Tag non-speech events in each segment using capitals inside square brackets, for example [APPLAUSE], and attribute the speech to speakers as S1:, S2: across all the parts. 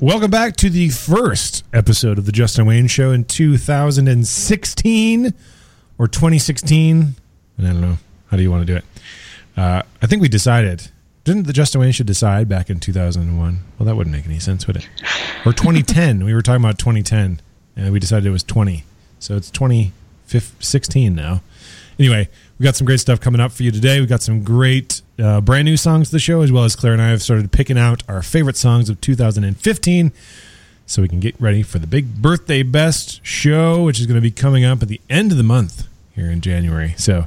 S1: Welcome back to the first episode of the Justin Wayne Show in 2016 or 2016. I don't know. How do you want to do it? Uh, I think we decided. Didn't the Justin Wayne should decide back in 2001? Well, that wouldn't make any sense, would it? Or 2010. we were talking about 2010, and we decided it was 20. So it's 2016 now. Anyway, we got some great stuff coming up for you today. We got some great uh, brand new songs to the show, as well as Claire and I have started picking out our favorite songs of 2015 so we can get ready for the big birthday best show, which is going to be coming up at the end of the month here in January. So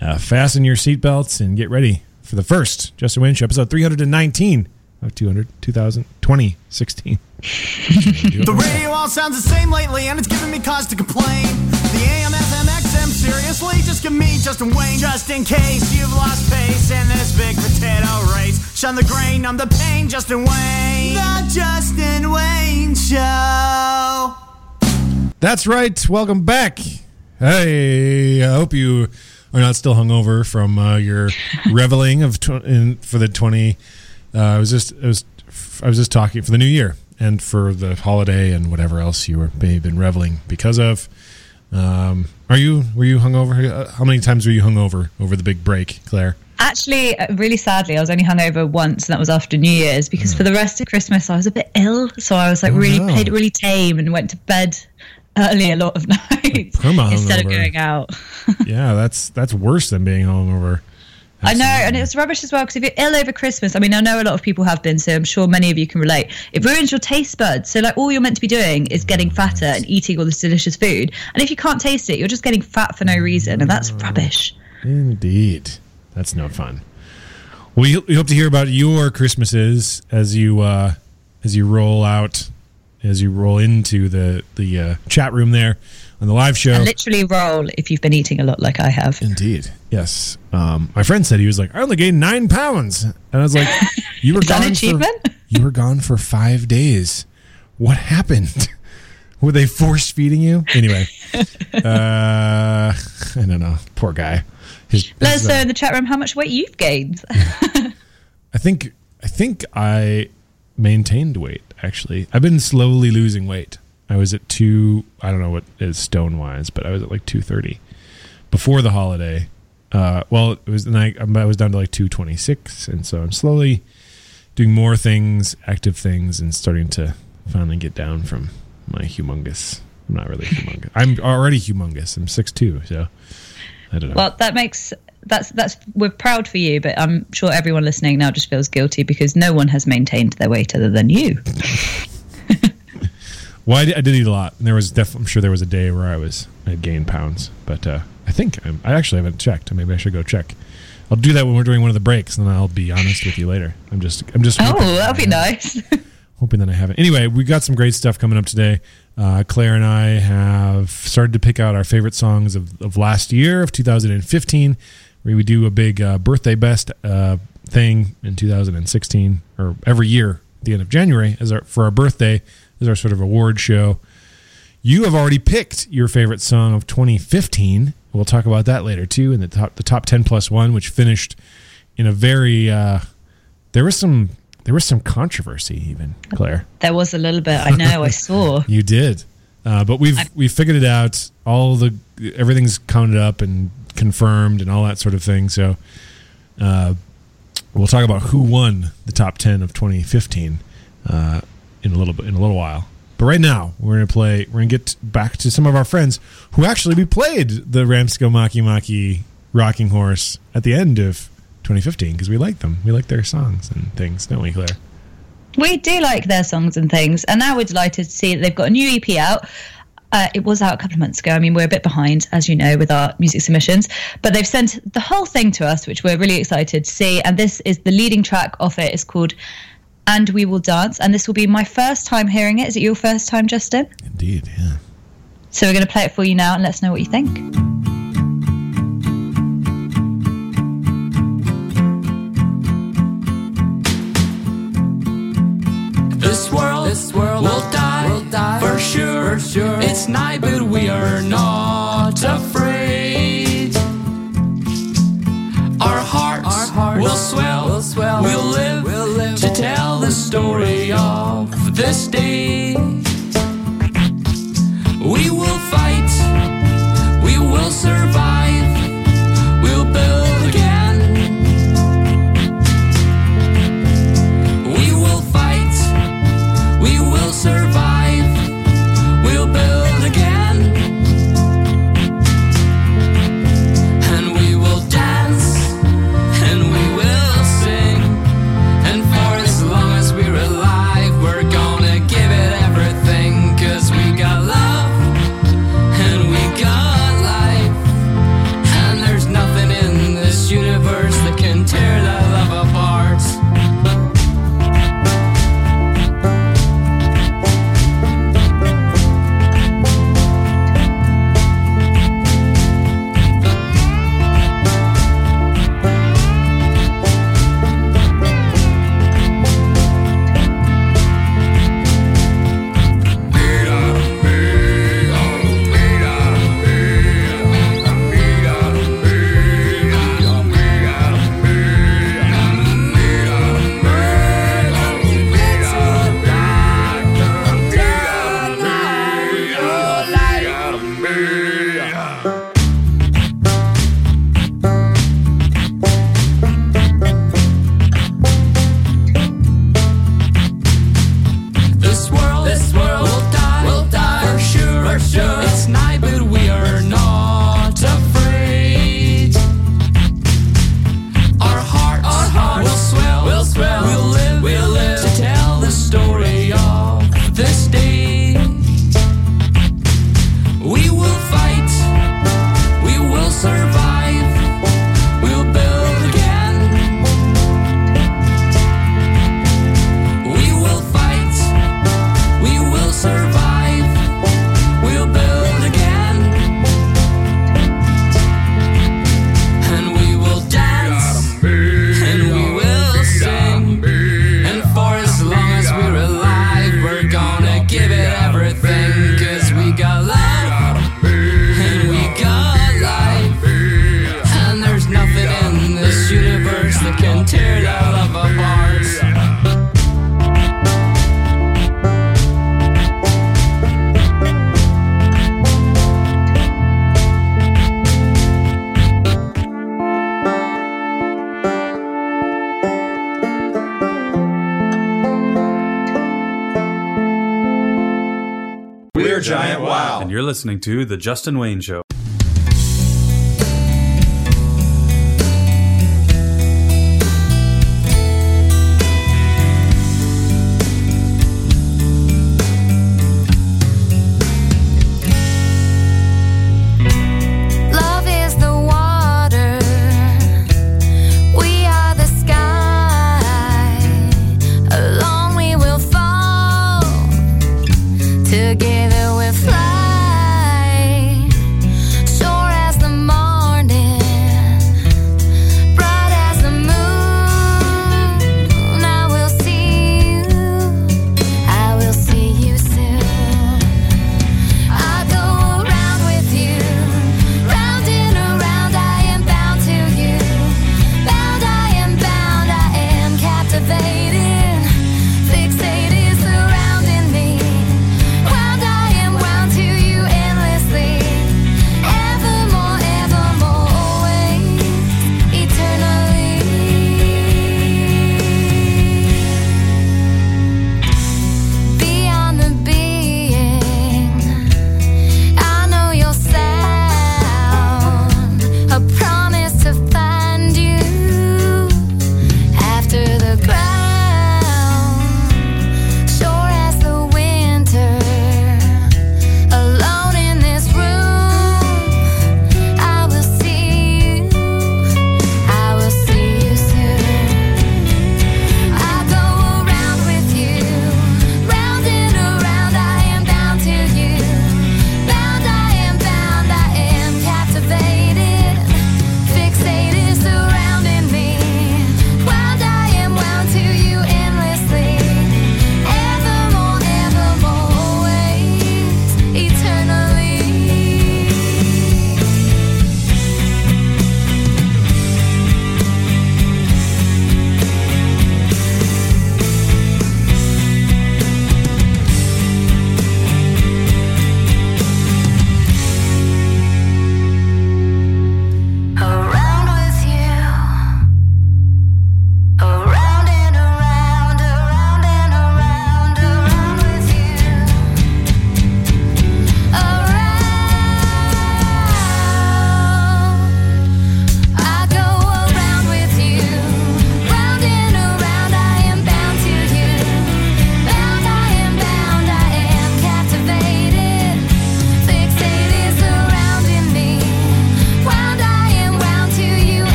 S1: uh, fasten your seatbelts and get ready for the first Justin Show, episode 319 of 200, 2000, 2016. [LAUGHS]
S2: the radio [LAUGHS] all sounds the same lately, and it's giving me cause to complain. The AM, FM, XM, seriously, just give me Justin Wayne, just in case you've lost pace in this big potato race. Shun the grain, numb the pain, Justin Wayne, the Justin Wayne Show.
S1: That's right. Welcome back. Hey, I hope you are not still hungover from uh, your [LAUGHS] reveling of tw- in, for the twenty. Uh, I was just I was I was just talking for the new year and for the holiday and whatever else you were may have been reveling because of. Um, are you were you hungover? How many times were you hungover over the big break, Claire?
S3: Actually, uh, really sadly, I was only hungover once, and that was after New Year's because for the rest of Christmas I was a bit ill, so I was like
S1: Oh,
S3: really
S1: no.
S3: played really tame and went to bed early a lot of [LAUGHS] nights instead of going out. [LAUGHS]
S1: yeah, that's that's worse than being hungover.
S3: I know, and it's rubbish as well because if you're ill over Christmas, I mean, I know a lot of people have been, so I'm sure many of you can relate. It ruins your taste buds. So, like, all you're meant to be doing is getting fatter and eating all this delicious food. And if you can't taste it, you're just getting fat for no reason, and that's rubbish.
S1: Indeed. That's no fun. We, we hope to hear about your Christmases as you uh, as you roll out as you roll into the the uh, chat room there on the live show.
S3: And literally roll if you've been eating a lot like I have.
S1: Indeed, yes. Um, my friend said he was like, I only gained nine pounds, and I was like, [LAUGHS] you were
S3: Is that an
S1: gone
S3: achievement?
S1: for [LAUGHS] you were gone for five days. What happened? [LAUGHS] Were they force feeding you? Anyway, uh, I don't know. Poor guy. His,
S3: Let us
S1: uh,
S3: in the chat room how much weight you've gained.
S1: I think I think I maintained weight actually. I've been slowly losing weight. I was at two. I don't know what is stone wise, but I was at like two thirty before the holiday. Uh, well, it was. And I, I was down to like two twenty six, and so I'm slowly doing more things, active things, and starting to finally get down from my humongous. I'm not really humongous. I'm already humongous. I'm six two, so I don't know.
S3: well, that makes that's that's we're proud for you, but I'm sure everyone listening now just feels guilty because no one has maintained their weight other than you. [LAUGHS]
S1: Well, I did, I did eat a lot. And there was def- I'm sure there was a day where I was I had gained pounds, but uh, I think I'm, I actually haven't checked. Maybe I should go check. I'll do that when we're doing one of the breaks, and then I'll be honest with you later. I'm just I'm just
S3: Oh, that'll be nice.
S1: hoping that I haven't. Anyway, we got some great stuff coming up today. Uh, Claire and I have started to pick out our favorite songs of, of last year of 2015. Where we do a big uh, birthday best uh, thing in 2016, or every year at the end of January, as our for our birthday is our sort of award show. You have already picked your favorite song of 2015. We'll talk about that later too. In the top, the top 10 plus one, which finished in a very. Uh, there was some. There was some controversy, even Claire.
S3: there was a little bit. I know. I saw. [LAUGHS]
S1: You did, uh, but we've we've figured it out. All the everything's counted up and confirmed and all that sort of thing. So, uh, we'll talk about who won the top ten of 2015 uh, in a little bit in a little while. But right now, we're gonna play. We're gonna get back to some of our friends who actually we played the Ramisco Maki Maki Rocking Horse at the end of 2015 because we like them. We like their songs and things, don't we, Claire?
S3: We do like their songs and things, and now we're delighted to see that they've got a new EP out. Uh, it was out a couple of months ago. I mean, we're a bit behind, as you know, with our music submissions, but they've sent the whole thing to us, which we're really excited to see. And this is the leading track off it. It's called "And We Will Dance," and this will be my first time hearing it. Is it your first time, Justin?
S1: Indeed, yeah.
S3: So we're going to play it for you now, and let us know what you think.
S4: This world, this world will die, will die for, sure. for sure. It's night, but we are not afraid. Our hearts, Our hearts will swell, will swell. We'll live, we'll live to tell the story of
S5: the state. We will fight, we will survive.
S6: Giant Wow.
S7: And you're listening to The Justin Wayne Show.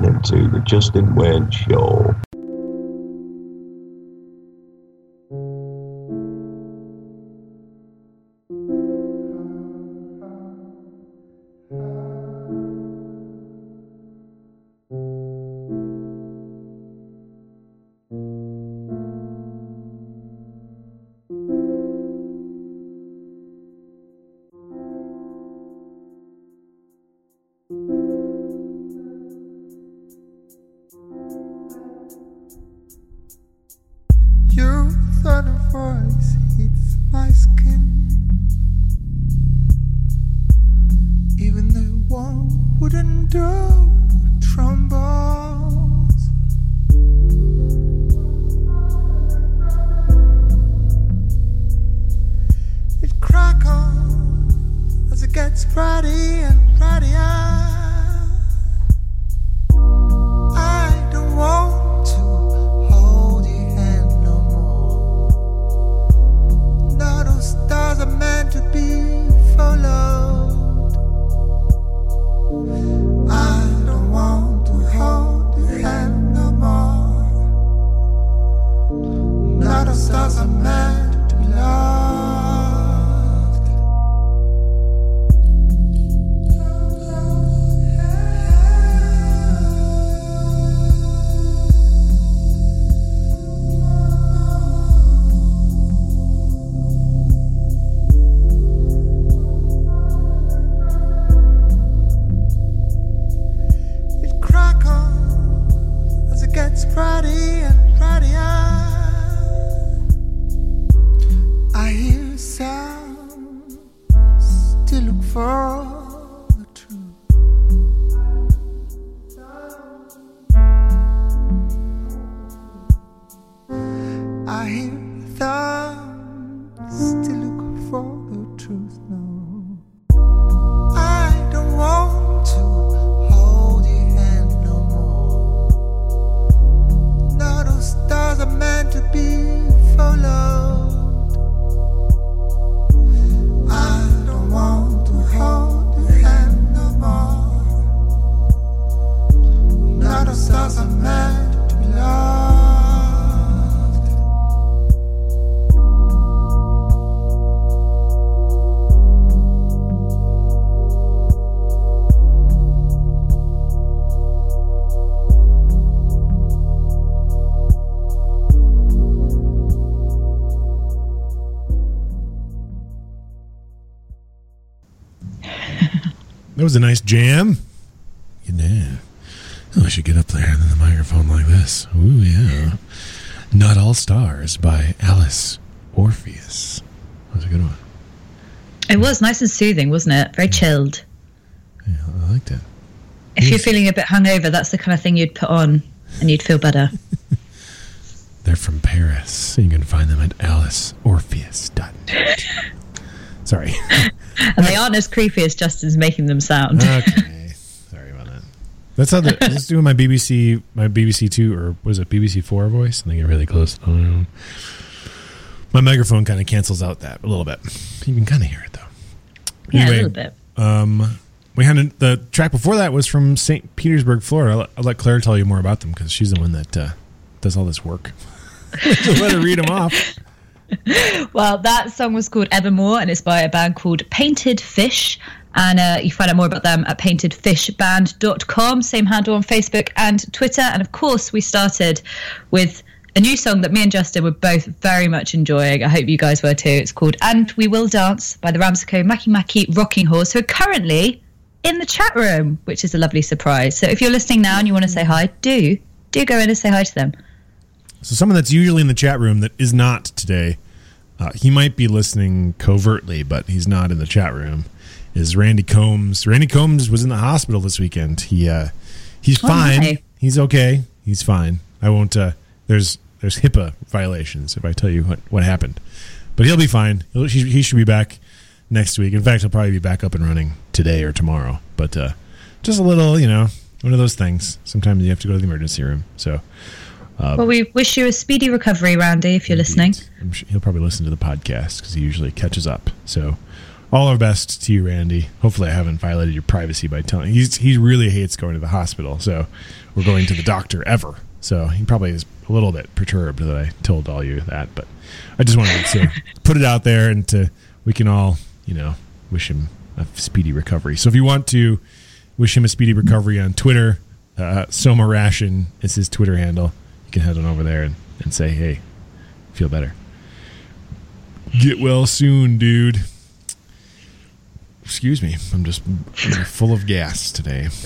S8: Listening to the Justin Wayne Show.
S9: Door trembles. It crackles as it gets
S1: was a nice jam. You know. Oh, I should get up there and then the microphone like this. Ooh, yeah. Not All Stars by Alice Orpheus. That was a good one.
S3: It was nice and soothing, wasn't it? Very chilled.
S1: Yeah, I liked it.
S3: If you're feeling a bit hungover, that's the kind of thing you'd put on and you'd feel better. [LAUGHS]
S1: They're from Paris. You can find them at aliceorpheus.net. [LAUGHS] Sorry. [LAUGHS]
S3: And they aren't as creepy as Justin's making them sound.
S1: okay. [LAUGHS] Sorry about that. That's how the [LAUGHS] let's do my BBC my BBC two or was it BBC four voice? And they get really close. My microphone kind of cancels out that a little bit. You can kind of hear it though.
S3: yeah,
S1: Anyway,
S3: a little bit.
S1: Um, we had a, the track before that was from St. Petersburg, Florida. I'll, let- I'll let Claire tell you more about them because she's the one that uh, does all this work. so [LAUGHS] let her read them off. [LAUGHS]
S3: Well, that song was called Evermore, and it's by a band called Painted Fish. And uh, you find out more about them at paintedfishband.com. Same handle on Facebook and Twitter. And of course, we started with a new song that me and Justin were both very much enjoying. I hope you guys were too. It's called And We Will Dance by the Ramisco Maki Maki Rocking Horse, who are currently in the chat room, which is a lovely surprise. So if you're listening now and you want to say hi, do do go in and say hi to them.
S1: So someone that's usually in the chat room that is not today, uh, he might be listening covertly, but he's not in the chat room. Is Randy Combs? Randy Combs was in the hospital this weekend. He uh, he's
S3: Oh,
S1: fine. He's okay. He's fine. I won't. Uh, there's there's HIPAA violations if I tell you what what happened, but he'll be fine. He'll, he, he should be back next week. In fact, he'll probably be back up and running today or tomorrow. But uh, just a little, you know, one of those things. Sometimes you have to go to the emergency room. So.
S3: Well, we wish you a speedy recovery, Randy, if you're listening.
S1: I'm sure he'll probably listen to the podcast because he usually catches up. So, all our best to you, Randy. Hopefully, I haven't violated your privacy by telling. He's he really hates going to the hospital, so we're going to the doctor ever. So he probably is a little bit perturbed that I told all you that, but I just wanted to [LAUGHS] put it out there and to we can all you know wish him a speedy recovery. So if you want to wish him a speedy recovery on Twitter, uh, Soma Ration is his Twitter handle. You can head on over there and, and say, hey, feel better. Get well soon, dude. Excuse me, I'm just I'm full of gas today. [LAUGHS]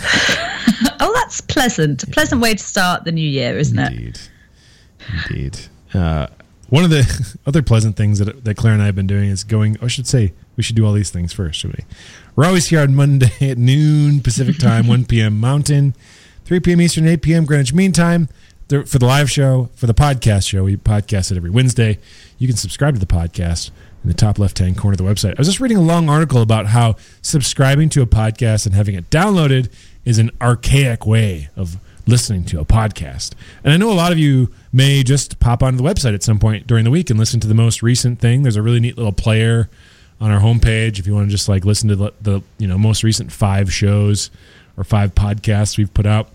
S3: Oh, that's pleasant. A pleasant way to start the new year, isn't it?
S1: Indeed, indeed. Uh, one of the [LAUGHS] other pleasant things that that Claire and I have been doing is going. I should say we should do all these things first, should we? We're always here on Monday [LAUGHS] at noon Pacific time, 1 p.m. Mountain, 3 p.m. Eastern, 8 p.m. Greenwich Mean Time. There- For the live show, for the podcast show, we podcast it every Wednesday. You can subscribe to the podcast in the top left hand corner of the website. I was just reading a long article about how subscribing to a podcast and having it downloaded is an archaic way of listening to a podcast. And I know a lot of you may just pop onto the website at some point during the week and listen to the most recent thing. There's a really neat little player on our homepage if you want to just like listen to the, the you know most recent five shows or five podcasts we've put out.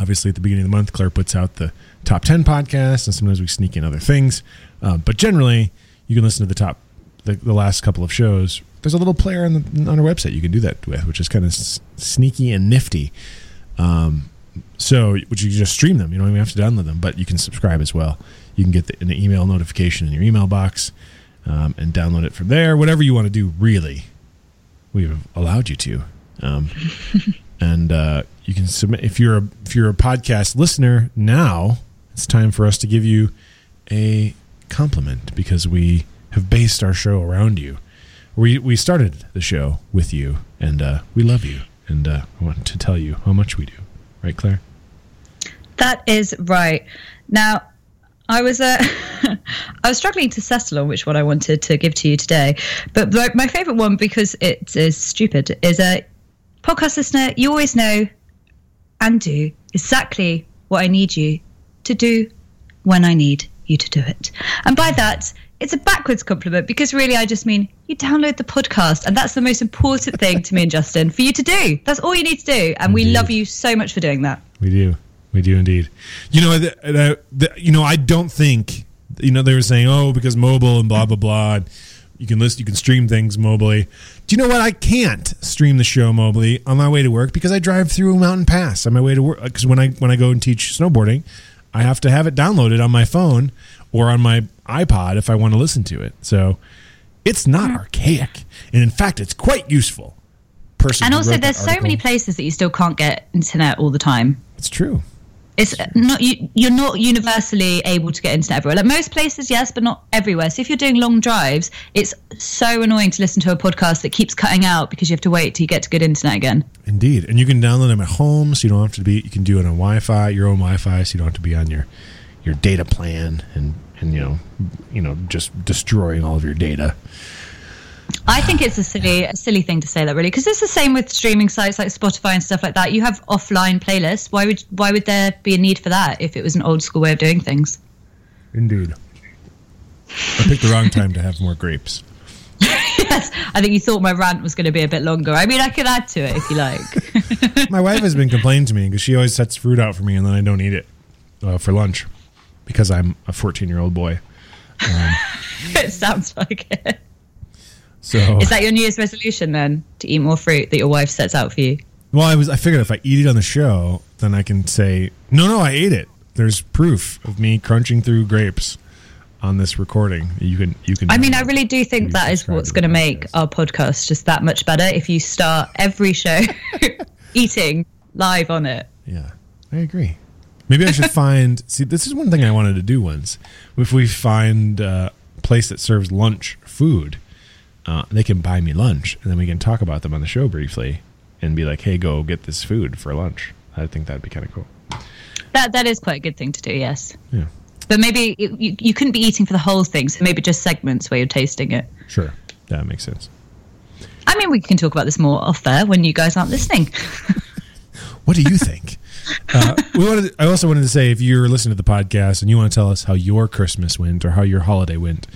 S1: Obviously, at the beginning of the month, Claire puts out the top 10 podcasts, and sometimes we sneak in other things. Uh, but generally, you can listen to the top, the, the last couple of shows. There's a little player on, the, on our website you can do that with, which is kind of s- sneaky and nifty. Um, so, which you just stream them. You don't even have to download them, but you can subscribe as well. You can get the, an email notification in your email box um, and download it from there. Whatever you want to do, really, we've allowed you to. [LAUGHS] And uh, you can submit if you're a if you're a podcast listener now. It's time for us to give you a compliment because we have based our show around you. We we started the show with you, and uh, we love you, and uh, I want to tell you how much we do. Right, Claire?
S3: That is right. Now, I was uh, [LAUGHS] I was struggling to settle on which one I wanted to give to you today, but my favorite one because it is stupid is a podcast listener. You always know and do exactly what I need you to do when I need you to do it, and by that. It's a backwards compliment because really I just mean you download the podcast and that's the most important thing to me and Justin for you to do. That's all you need to do and we
S1: Indeed.
S3: love you so much for doing that.
S1: We do. We do indeed. You know, the, the, the, you know, I don't think you know they were saying, oh, because mobile and blah blah blah. and You can list, you can stream things mobily. Do you know what? I can't stream the show mobily on my way to work because I drive through Mountain Pass on my way to work. Because when I when I go and teach snowboarding, I have to have it downloaded on my phone or on my iPod if I want to listen to it. So it's not mm. archaic, and in fact, it's quite useful. Person
S3: And also, there's so many places that you still can't get internet all the time.
S1: It's true.
S3: It's not you. You're not universally able to get internet everywhere. Like most places, yes, but not everywhere. So if you're doing long drives, it's so annoying to listen to a podcast that keeps cutting out because you have to wait till you get to good internet again.
S1: Indeed, and you can download them at home, so you don't have to be. You can do it on Wi-Fi, your own Wi-Fi, so you don't have to be on your your data plan and and you know you know just destroying all of your data.
S3: I think it's a silly, a silly thing to say that really, because it's the same with streaming sites like Spotify and stuff like that. You have offline playlists. Why would why would there be a need for that if it was an old school way of doing things?
S1: Indeed, I picked the wrong time to have more grapes. [LAUGHS]
S3: yes, I think you thought my rant was going to be a bit longer. I mean, I could add to it if you like. [LAUGHS]
S1: My wife has been complaining to me because she always sets fruit out for me, and then I don't eat it uh, for lunch because I'm a 14 year old boy. [LAUGHS]
S3: it sounds like it.
S1: So
S3: Is that your New Year's resolution then to eat more fruit that your wife sets out for you?
S1: Well, I was I figured if I eat it on the show, then I can say, "No, no, I ate it." There's proof of me crunching through grapes on this recording. You can you can
S3: I mean, I really do think that is what's going to make our podcast just that much better if you start every show [LAUGHS] eating live on it.
S1: Yeah. I agree. Maybe I should [LAUGHS] find See, this is one thing I wanted to do once. If we find uh, a place that serves lunch food, uh, they can buy me lunch and then we can talk about them on the show briefly and be like, "Hey, go get this food for lunch." I think that'd be kind of cool.
S3: That that is quite a good thing to do, yes.
S1: Yeah.
S3: But maybe you, you, you couldn't be eating for the whole thing, so maybe just segments where you're tasting it.
S1: Sure. That makes sense.
S3: I mean, we can talk about this more off there when you guys aren't listening. [LAUGHS]
S1: What do you think? uh, we wanted. I also wanted to say, if you're listening to the podcast and you want to tell us how your Christmas went or how your holiday went,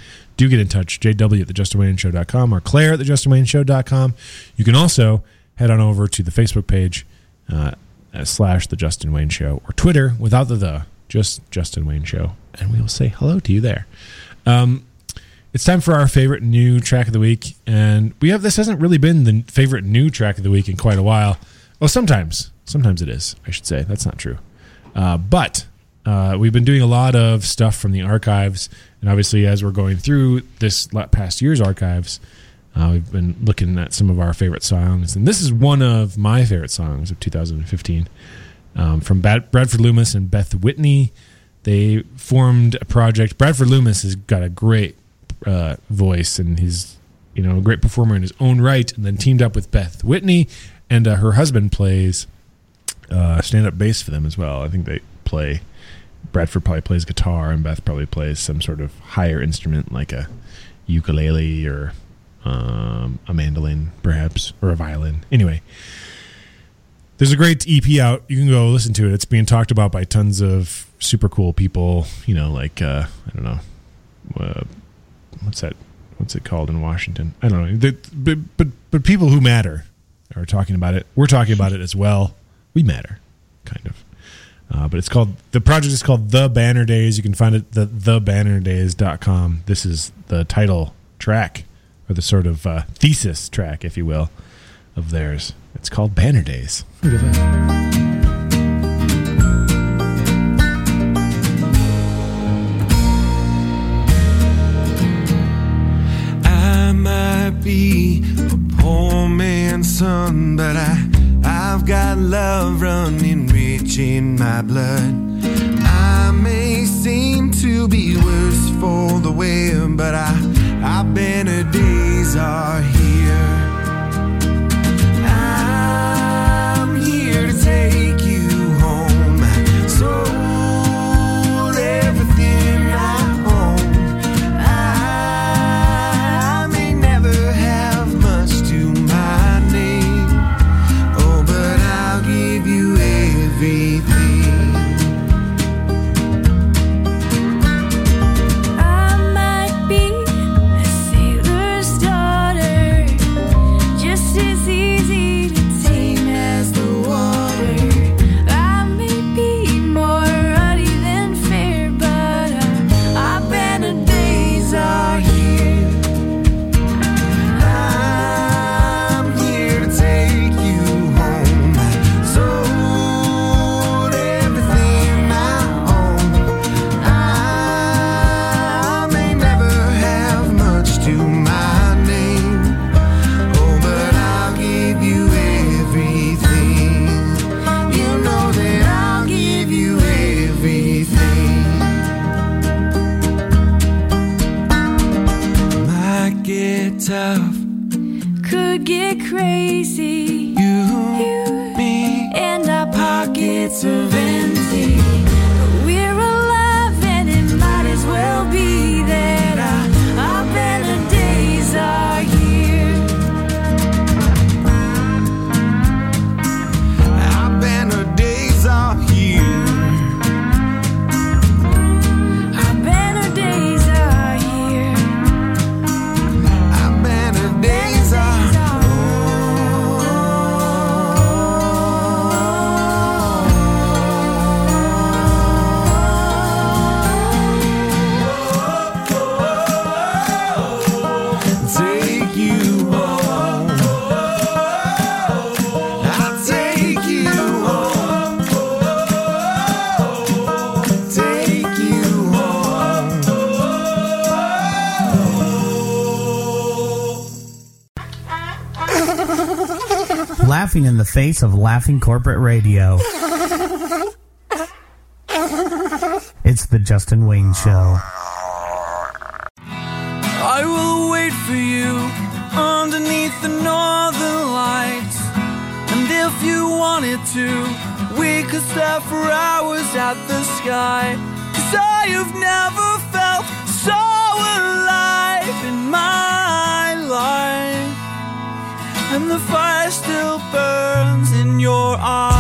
S1: do get in touch, JW at thejustinwayneshow.com or Claire at thejustinwayneshow.com. You can also head on over to the Facebook page uh, uh, slash the Justin Wayne Show or Twitter without the the, just Justin Wayne Show, and we will say hello to you there. Um, it's time for our favorite new track of the week, and we have this hasn't really been the favorite new track of the week in quite a while. Well, sometimes, sometimes it is. I should say that's not true, uh, but uh, we've been doing a lot of stuff from the archives, and obviously, as we're going through this past year's archives, uh, we've been looking at some of our favorite songs, and this is one of my favorite songs of 2015 um, from Bad- Bradford Loomis and Beth Whitney. They formed a project. Bradford Loomis has got a great uh, voice, and he's you know a great performer in his own right. And then teamed up with Beth Whitney, and uh, her husband plays uh, stand-up bass for them as well. I think they play. Bradford probably plays guitar, and Beth probably plays some sort of higher instrument like a ukulele or um, a mandolin, perhaps, or a violin. Anyway, there's a great EP out. You can go listen to it. It's being talked about by tons of super cool people. You know, like uh, I don't know, uh, what's that? What's it called in Washington? I don't know. But but but people who matter are talking about it. We're talking about it as well. We matter, kind of. Uh, but it's called the project is called The Banner Days. You can find it at the thebannerdays.com. This is the title track or the sort of uh, thesis track, if you will, of theirs. It's called Banner Days. Look at that.
S10: I might be a poor man's son, but I, I've got love running in my blood. I may seem to be worse for the wear, but I, I better days are here.
S11: Face of laughing corporate radio. It's the Justin Wayne Show.
S12: I will wait for you underneath the northern lights. And if you wanted to, we could stare for hours at the sky. Cause I have never felt so alive in my life. And the fire in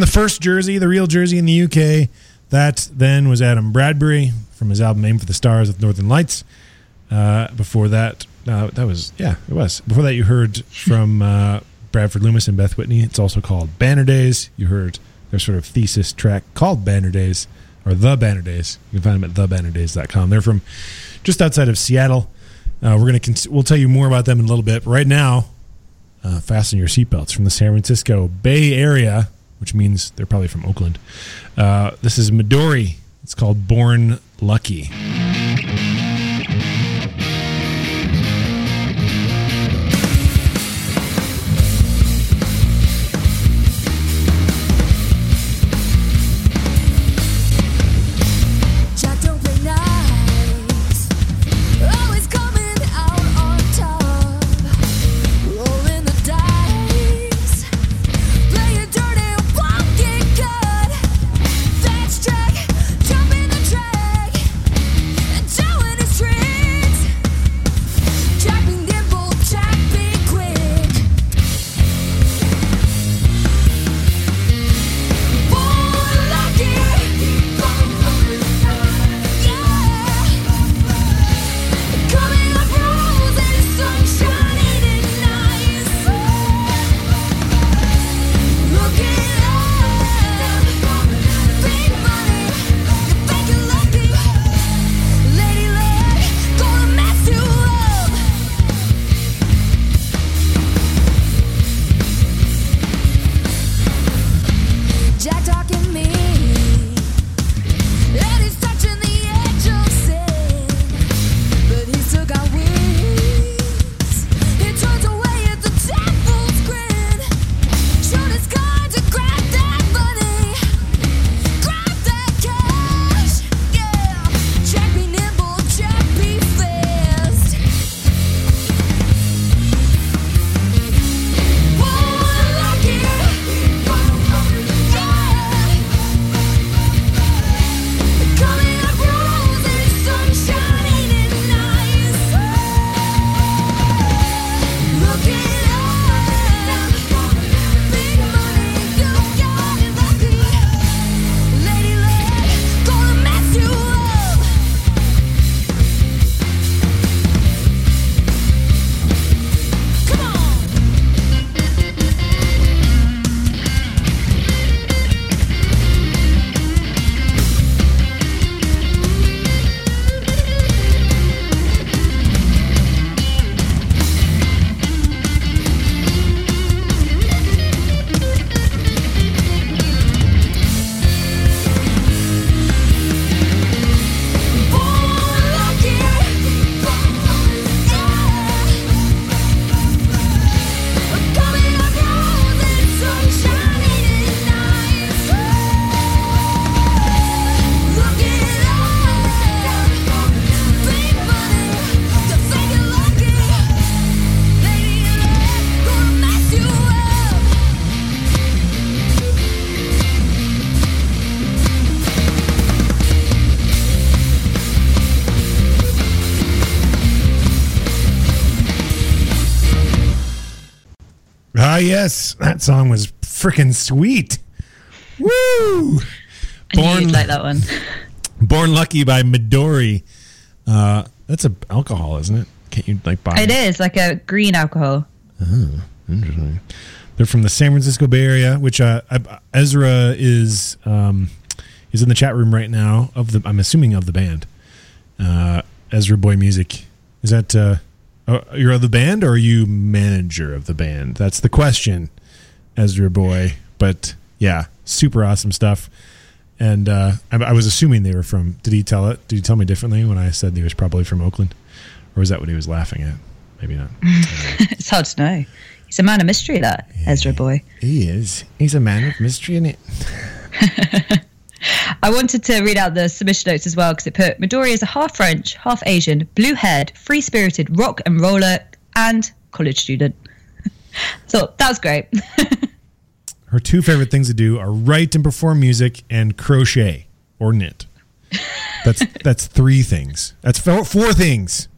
S1: The first jersey, the real jersey in the UK, that then was Adam Bradbury from his album Aim for the Stars with Northern Lights. Uh, before that, uh, that was, yeah, it was. Before that, you heard from uh, Bradford Loomis and Beth Whitney. It's also called Banner Days. You heard their sort of thesis track called Banner Days, or The Banner Days. You can find them at thebannerdays.com. They're from just outside of Seattle. Uh, we're gonna cons- we'll tell you more about them in a little bit. But right now, uh, fasten your seatbelts from the San Francisco Bay Area, which means they're probably from Oakland. Uh, this is Midori. It's called Born Lucky. Yes, that song was freaking sweet. Woo! Born-
S3: like that one. [LAUGHS]
S1: Born Lucky by Midori. Uh, that's a alcohol, isn't it? Can't you like buy
S3: It, It is like a green alcohol.
S1: Interesting. They're from the San Francisco Bay Area, which uh, Ezra is um, is in the chat room right now. Of the, I'm assuming of the band, uh, Ezra Boy Music. Is that uh, you're of the band or are you manager of the band? That's the question, Ezra Boy. But yeah, super awesome stuff. And uh, I, I was assuming they were from. Did he tell it? Did he tell me differently when I said he was probably from Oakland, or was that what he was laughing at? Maybe not. [LAUGHS]
S3: it's hard to know. He's a man of mystery, that Ezra boy.
S1: He is. He's a man of mystery in it. [LAUGHS]
S3: I wanted to read out the submission notes as well because it put Midori is a half French, half Asian, blue haired, free spirited rock and roller, and college student. [LAUGHS] so that was great. [LAUGHS]
S1: Her two favorite things to do are write and perform music and crochet or knit. That's [LAUGHS] that's three things. That's four, four things.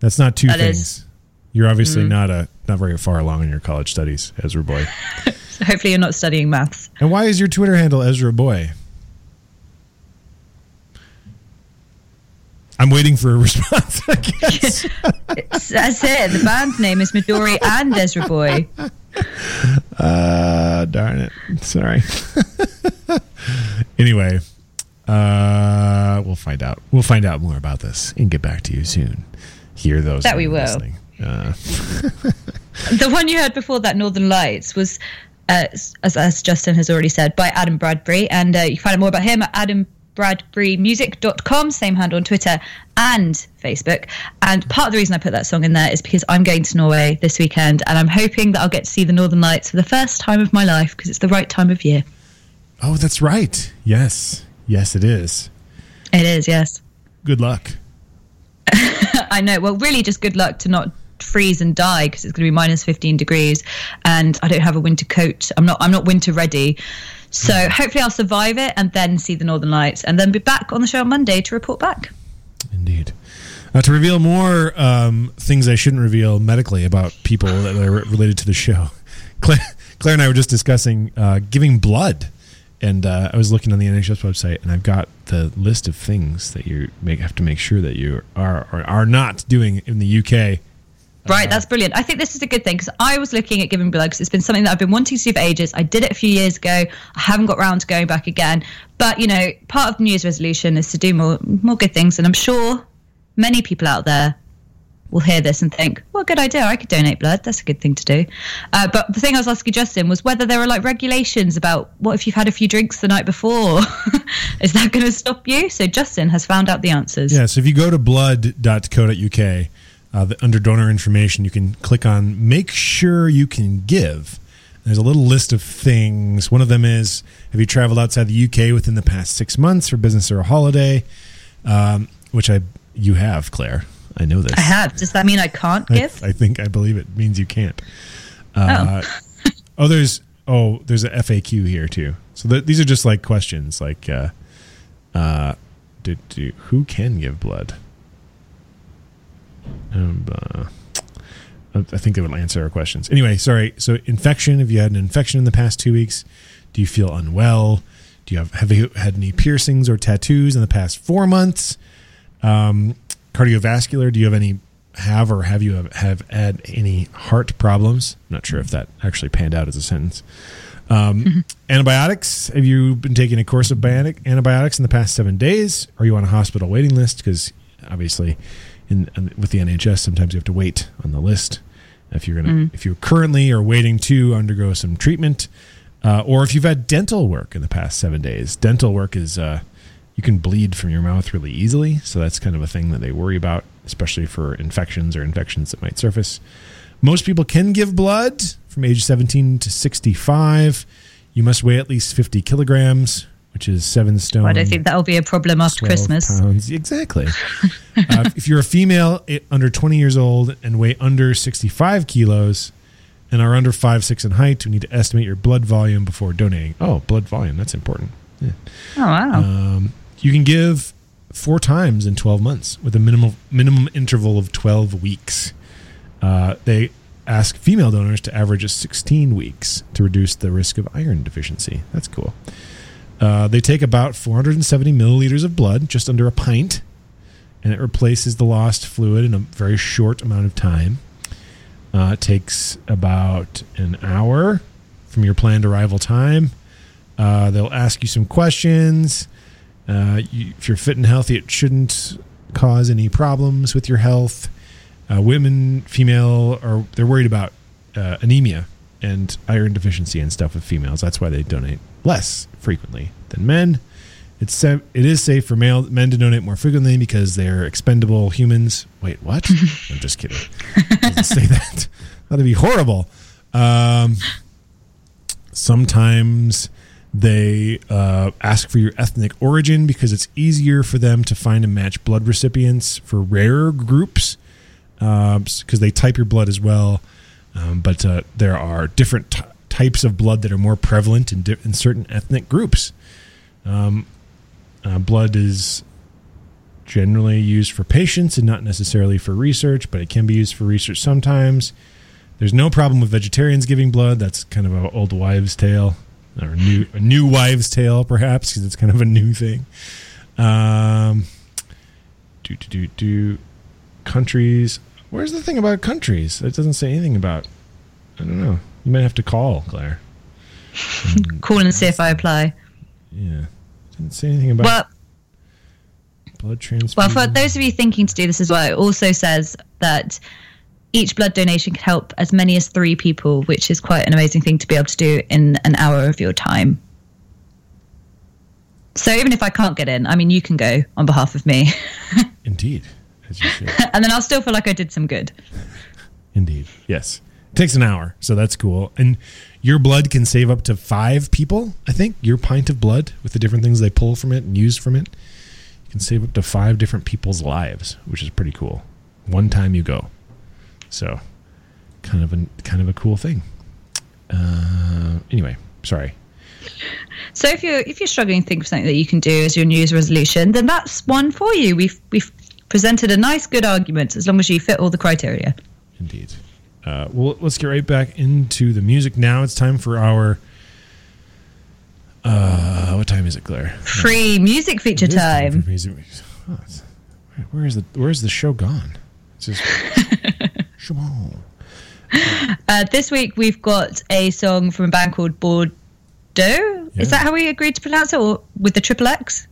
S1: That's not two
S3: That
S1: things.
S3: is-
S1: You're obviously
S3: Mm.
S1: not a not very far along in your college studies, Ezra Boy.
S3: so hopefully you're not studying maths.
S1: And why is your Twitter handle Ezra Boy? I'm waiting for a response. I guess. [LAUGHS]
S3: That's it. The band name is Midori and Ezra Boy.
S1: Uh, darn it. Sorry. [LAUGHS] anyway, uh, we'll find out. We'll find out more about this and get back to you soon. Hear those.
S3: That we will.
S1: listening. Uh, [LAUGHS]
S3: The one you heard before that, Northern Lights, was, uh, as, as Justin has already said, by Adam Bradbury. And uh, you can find out more about him at adambradburymusic.com, same handle on Twitter and Facebook. And part of the reason I put that song in there is because I'm going to Norway this weekend and I'm hoping that I'll get to see the Northern Lights for the first time of my life because it's the right time of year.
S1: oh, that's right. Yes. Yes, it is.
S3: It is, yes.
S1: Good luck. [LAUGHS]
S3: I know. Well, really, just good luck to not freeze and die because it's going to be minus 15 degrees, and I don't have a winter coat. I'm not. I'm not winter ready. So hopefully, I'll survive it and then see the Northern Lights, and then be back on the show on Monday to report back.
S1: Indeed. Uh, to reveal more um, things I shouldn't reveal medically about people that are related to the show, [LAUGHS] Claire, Claire and I were just discussing uh, giving blood, and uh, I was looking on the NHS website, and I've got the list of things that you make have to make sure that you are or are not doing in the UK.
S3: Right, that's brilliant. I think this is a good thing because I was looking at giving blood because it's been something that I've been wanting to do for ages. I did it a few years ago. I haven't got round to going back again. But you know, part of the New Year's resolution is to do more more good things, and I'm sure many people out there will hear this and think, "Well, good idea. I could donate blood. That's a good thing to do." Uh, but the thing I was asking Justin was whether there are like regulations about what if you've had a few drinks the night before. [LAUGHS] is that going to stop you? So Justin has found out the answers.
S1: Yeah, so if you go to blood.co.uk, uh, the, under donor information, you can click on make sure you can give. There's a little list of things. One of them is have you traveled outside the UK within the past six months for business or a holiday? Um, which I you have, Claire. I know this.
S3: I have. Does that mean I can't give?
S1: I think I believe it means you can't. Uh, oh. [LAUGHS] there's oh, there's a FAQ here too. So th- these are just like questions, like uh, uh, do, do, who can give blood? Um, uh, I I think they would answer our questions. Anyway, sorry. So infection. Have you had an infection in the past two weeks? Do you feel unwell? Do you have have you had any piercings or tattoos in the past four months? Um, cardiovascular. Do you have any have or have you have, have had any heart problems? I'm not sure if that actually panned out as a sentence. Um, Antibiotics. Have you been taking a course of biotic, antibiotics in the past seven days? Are you on a hospital waiting list? Because obviously, in with the NHS, sometimes you have to wait on the list. If you're gonna,
S3: Mm.
S1: if you're currently or waiting to undergo some treatment, uh, or if you've had dental work in the past seven days, dental work is uh, you can bleed from your mouth really easily, so that's kind of a thing that they worry about, especially for infections or infections that might surface. Most people can give blood from age 17 to 65. You must weigh at least 50 kilograms, which is seven stone.
S3: I don't think that'll be a problem after Christmas.
S1: Pounds. Exactly. [LAUGHS] uh, if you're a female eh, under 20 years old and weigh under 65 kilos and are under 5 6 in height, we need to estimate your blood volume before donating. Oh, blood volume. That's important. Yeah.
S3: Oh wow!
S1: Um, you can give four times in 12 months with a minimum minimum interval of 12 weeks. Uh, they ask female donors to average 16 weeks to reduce the risk of iron deficiency. That's cool. Uh, they take about 470 milliliters of blood, just under a pint, and it replaces the lost fluid in a very short amount of time. Uh, it takes about an hour from your planned arrival time. Uh, they'll ask you some questions. Uh, you, if you're fit and healthy, it shouldn't cause any problems with your health. Uh, women, female, are they're worried about uh, anemia and iron deficiency and stuff with females. That's why they donate less frequently than men. It's it is safe for male men to donate more frequently because they're expendable humans. Wait, what? [LAUGHS] I'm just kidding. Say that. [LAUGHS] That'd be horrible. Um, sometimes they uh, ask for your ethnic origin because it's easier for them to find and match blood recipients for rarer groups because they type your blood as well. Um, but uh, there are different t- types of blood that are more prevalent in, di- in certain ethnic groups. Um, uh, blood is generally used for patients and not necessarily for research, but it can be used for research sometimes. There's no problem with vegetarians giving blood. That's kind of an old wives' tale, or new a new wives' tale, perhaps, because it's kind of a new thing. Um, do do do do countries. Where's the thing about countries? It doesn't say anything about. I don't know. You might have to call Claire. [LAUGHS]
S3: Call and see if I apply.
S1: Yeah, didn't say anything about
S3: Well,
S1: blood transfusion.
S3: well, for those of you thinking to do this as well, it also says that each blood donation can help as many as three people, which is quite an amazing thing to be able to do in an hour of your time. So even if I can't get in, I mean, you can go on behalf of me, [LAUGHS]
S1: Indeed, as you [LAUGHS]
S3: and then I'll still feel like I did some good.
S1: Indeed. Yes. It takes an hour, so that's cool. And your blood can save up to five people, I think. Your pint of blood with the different things they pull from it and use from it. You can save up to five different people's lives, which is pretty cool. One time you go. So kind of a kind of a cool thing. Uh, anyway, sorry.
S3: So if you're if you're struggling to think of something that you can do as your New Year's resolution, then that's one for you. We've we've presented a nice, good argument as long as you fit all the criteria.
S1: Indeed. Uh, well, let's get right back into the music now. It's time for our. Uh, what time is it, Claire?
S3: Free music feature
S1: is time
S3: time.
S1: music. Oh, where is the Where's the show gone? It's just. [LAUGHS] Shimon.
S3: Uh, this week we've got a song from a band called Bordeaux.
S1: Yeah.
S3: Is that how we agreed to pronounce it, or with the triple X?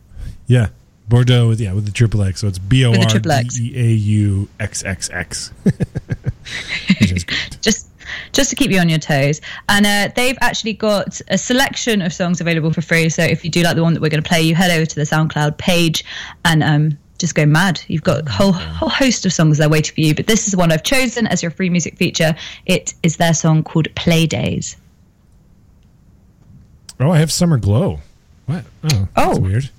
S1: Yeah, Bordeaux with yeah with the triple X. So it's B O R D. E A U X X X. [LAUGHS] [LAUGHS] Which is great. [LAUGHS]
S3: Just just to keep you on your toes. And uh, they've actually got a selection of songs available for free. So if you do like the one that we're going to play, you head over to the SoundCloud page and um, just go mad. You've got a whole whole host of songs there waiting for you. But this is the one I've chosen as your free music feature. It is their song called Playdaze.
S1: Oh, I have Summer Glow. What? Oh, that's
S3: Oh.
S1: weird.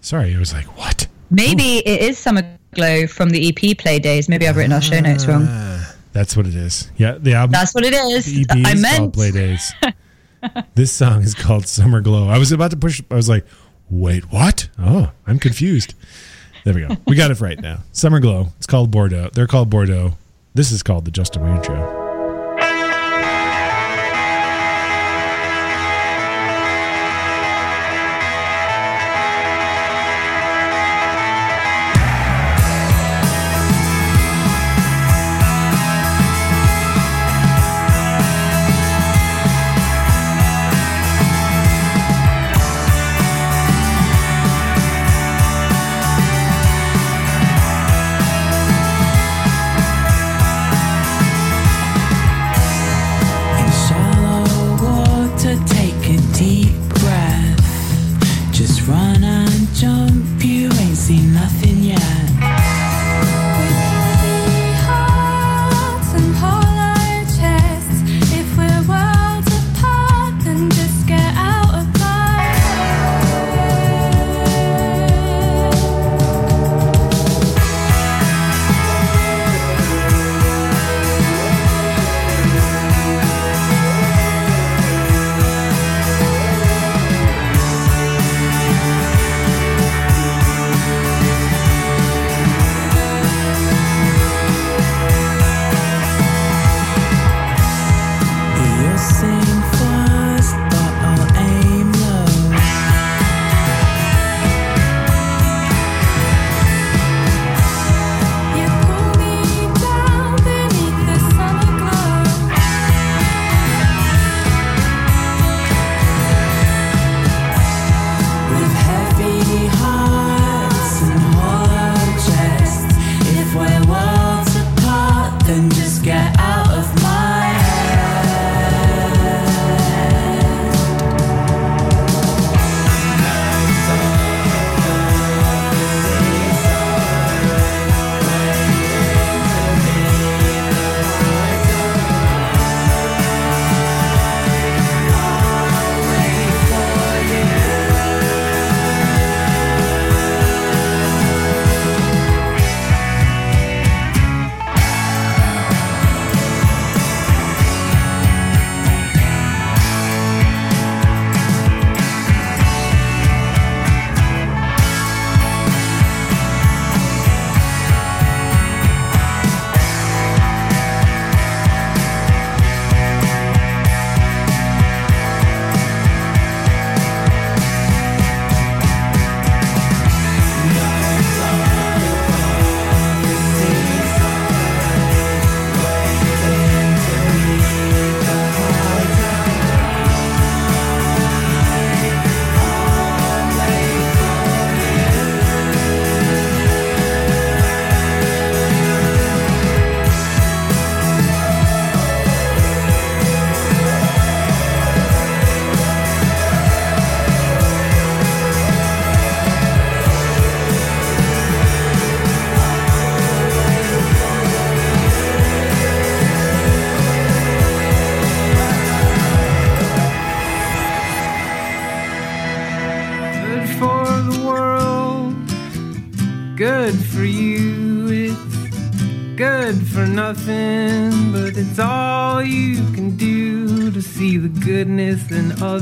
S1: Sorry, I was like, what?
S3: Maybe it is Summer Glow from the EP Playdaze. Maybe I've written our show notes wrong.
S1: Ah, that's what it is. Yeah, the album.
S3: That's what it is.
S1: The EP
S3: I
S1: is
S3: meant.
S1: called Playdaze. [LAUGHS] this song is called Summer Glow. I was about to push. I was like, wait, what? Oh, I'm confused. There we go. We got it right now. Summer Glow. It's called Bordeaux. They're called Bordeaux. This is called the Justin Wayne Show.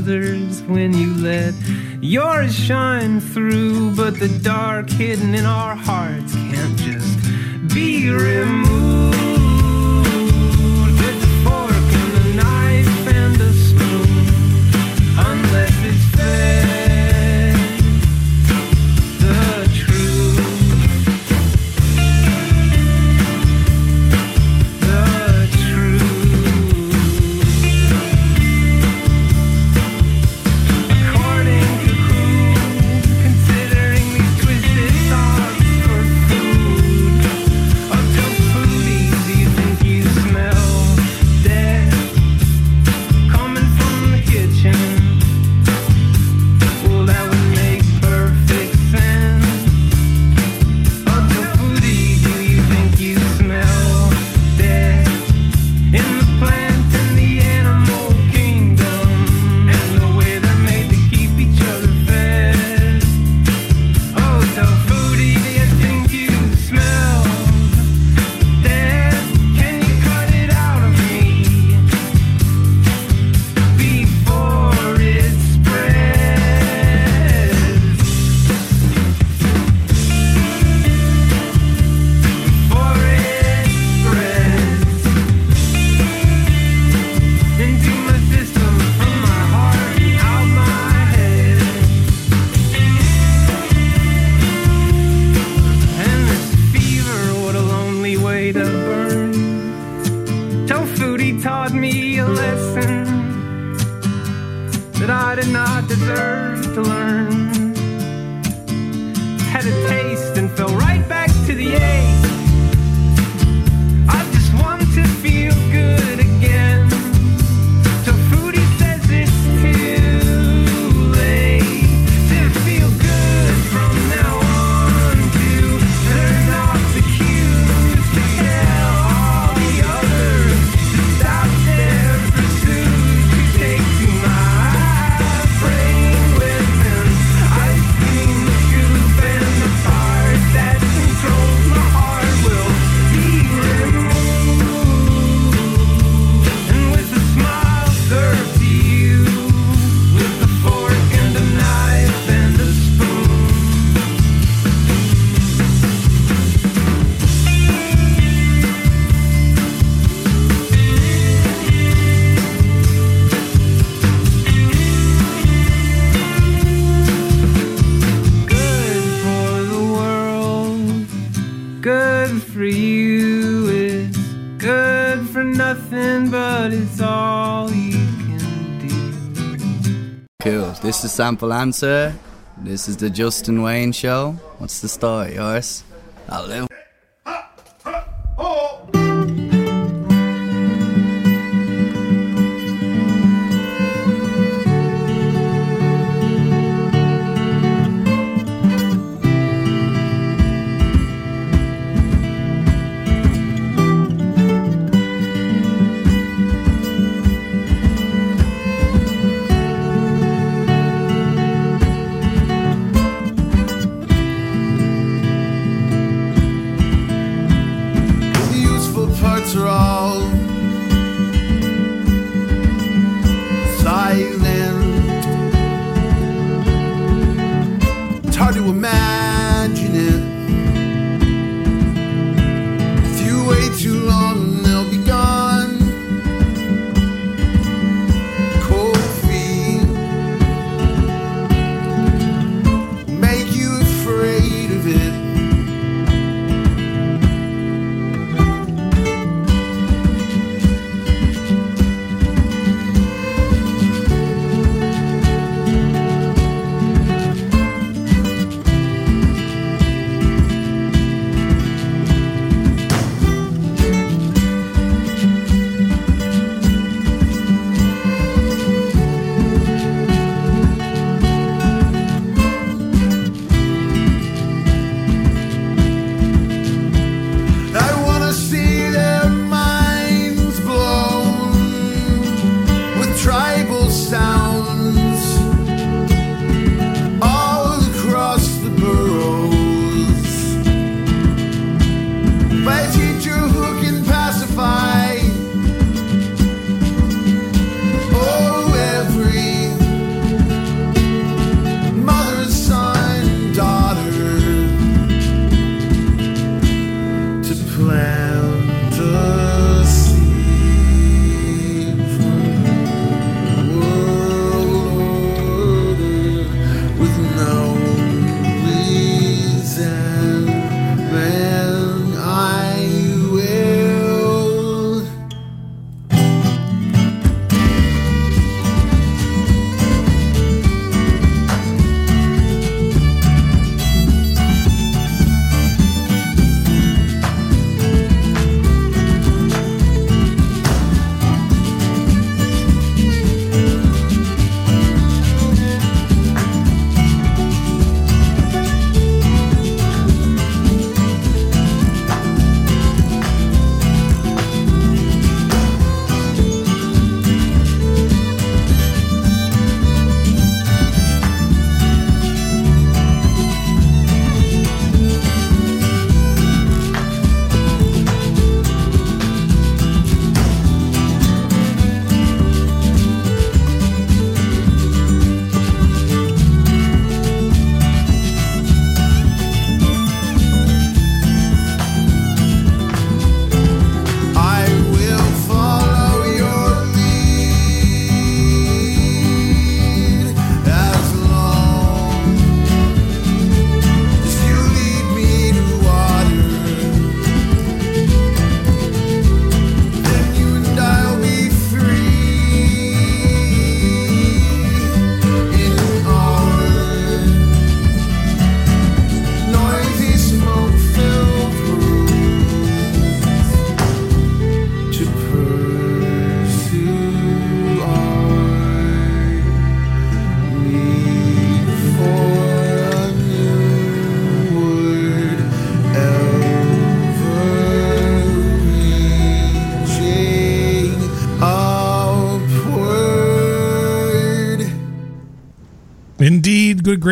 S13: another sample answer. This is the Justin Wayne Show. What's the story, yours?
S14: I
S1: live.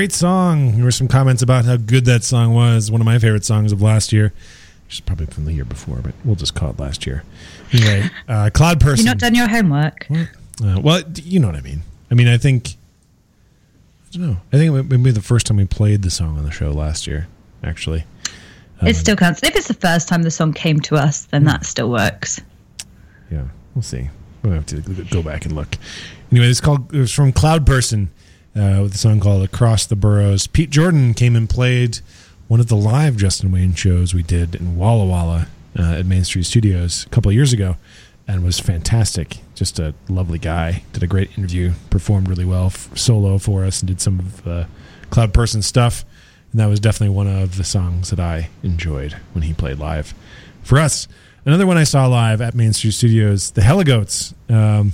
S1: Great song. There were some comments about how good that song was. One of my favorite songs of last year, which is probably from the year before, but we'll just call it last year. Anyway, uh, Cloud Person.
S3: You've not done your homework.
S1: Uh, well, you know what I mean. I mean, I think. I don't know. I think it may be the first time we played the song on the show last year, actually.
S3: it still counts. If it's the first time the song came to us, then that still works.
S1: Yeah, we'll see. We'll have to go back and look. Anyway, it's called. It was from Cloud Person uh, with a song called "Across the Boroughs." Pete Jordan came and played one of the live Justin Wayne shows we did in Walla Walla uh, at Main Street Studios a couple of years ago, and was fantastic. Just a lovely guy. Did a great interview. Performed really well f- solo for us, and did some of uh, Cloud Person stuff. And that was definitely one of the songs that I enjoyed when he played live for us. Another one I saw live at Main Street Studios, the Heligoats. Um,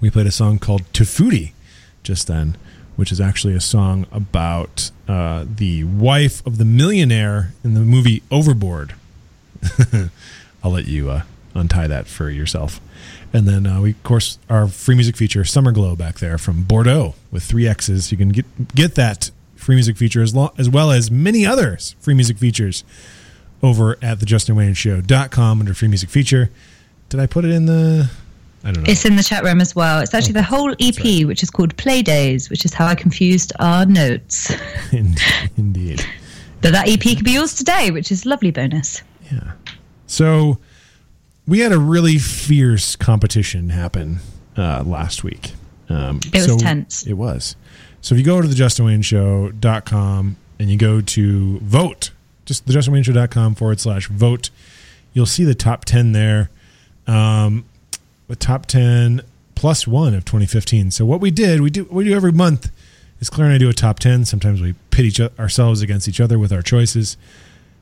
S1: we played a song called Tofutti just then, which is actually a song about uh, the wife of the millionaire in the movie Overboard. [LAUGHS] I'll let you uh, untie that for yourself. And then uh, we, of course, our free music feature, Summer Glow, back there from Bordeaux with three X's. You can get get that free music feature as, lo- as well as many others free music features over at the justinwayneshow.com under free music feature. Did I put it in the? I don't know.
S3: It's in the chat room as well. It's actually the whole EP, which is called Playdaze, which is how I confused our notes. [LAUGHS]
S1: Indeed.
S3: But that EP could be yours today, which is a lovely bonus. Yeah.
S1: So we had a really fierce competition happen uh, last week. Um,
S3: It was
S1: so-
S3: tense.
S1: It was. So if you go to the justinwayneshow.com and you go to vote, just the justinwayneshow.com forward slash vote, you'll see the top 10 there. Um, the top 10 plus one of 2015. So what we did, we do we do every month is Claire and I do a top 10. Sometimes we pit each ourselves against each other with our choices.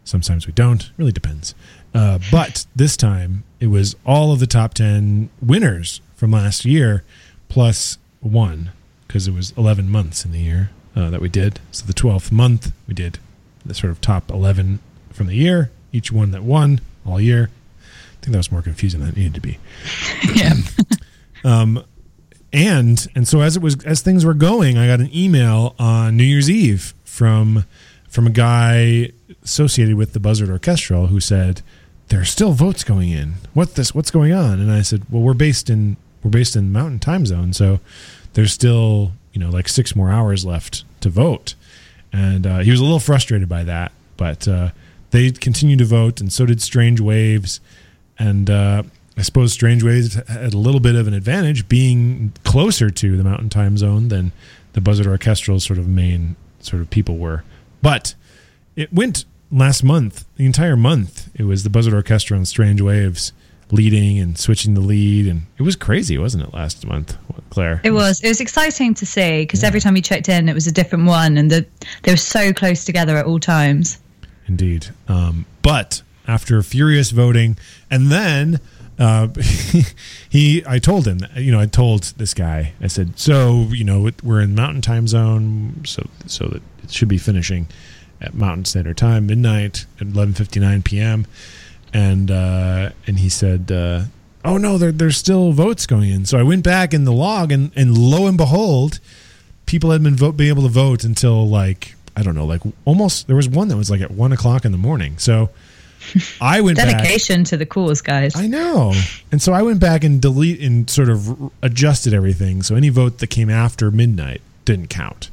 S1: Sometimes we don't. Really depends. Uh, but this time it was all of the top 10 winners from last year plus one because it was 11 months in the year uh, that we did. So the 12th month we did the sort of top 11 from the year, each one that won all year. I think that was more confusing than it needed to be.
S3: Yeah.
S1: Um, and and so as it was as things were going, I got an email on New Year's Eve from from a guy associated with the Buzzard Orchestral who said, "There are still votes going in. What this? What's going on?" And I said, "Well, we're based in we're based in Mountain Time Zone, so there's still you know like six more hours left to vote." And uh, he was a little frustrated by that, but uh, they continued to vote, and so did Strange Waves. And uh, I suppose Strange Waves had a little bit of an advantage being closer to the Mountain Time Zone than the Buzzard Orchestral's sort of main sort of people were. But it went last month, the entire month. It was the Buzzard Orchestra and Strange Waves leading and switching the lead, and it was crazy, wasn't it? Last month, Claire.
S3: It was. It was exciting to see because every time you checked in, it was a different one, and the, they were so close together at all times.
S1: Indeed. Um, but after furious voting, and then uh, [LAUGHS] he, I told him, you know, I told this guy, I said, so you know, we're in Mountain Time Zone, so so that it should be finishing at Mountain Standard Time, midnight at eleven fifty nine p.m. And uh, and he said, uh, oh no, there, there's still votes going in. So I went back in the log, and and lo and behold, people had been vote, being able to vote until like I don't know, like almost there was one that was like at one o'clock in the morning. So I went back.
S3: Dedication to the cause, guys.
S1: I know. And so I went back and delete and sort of adjusted everything. So any vote that came after midnight didn't count.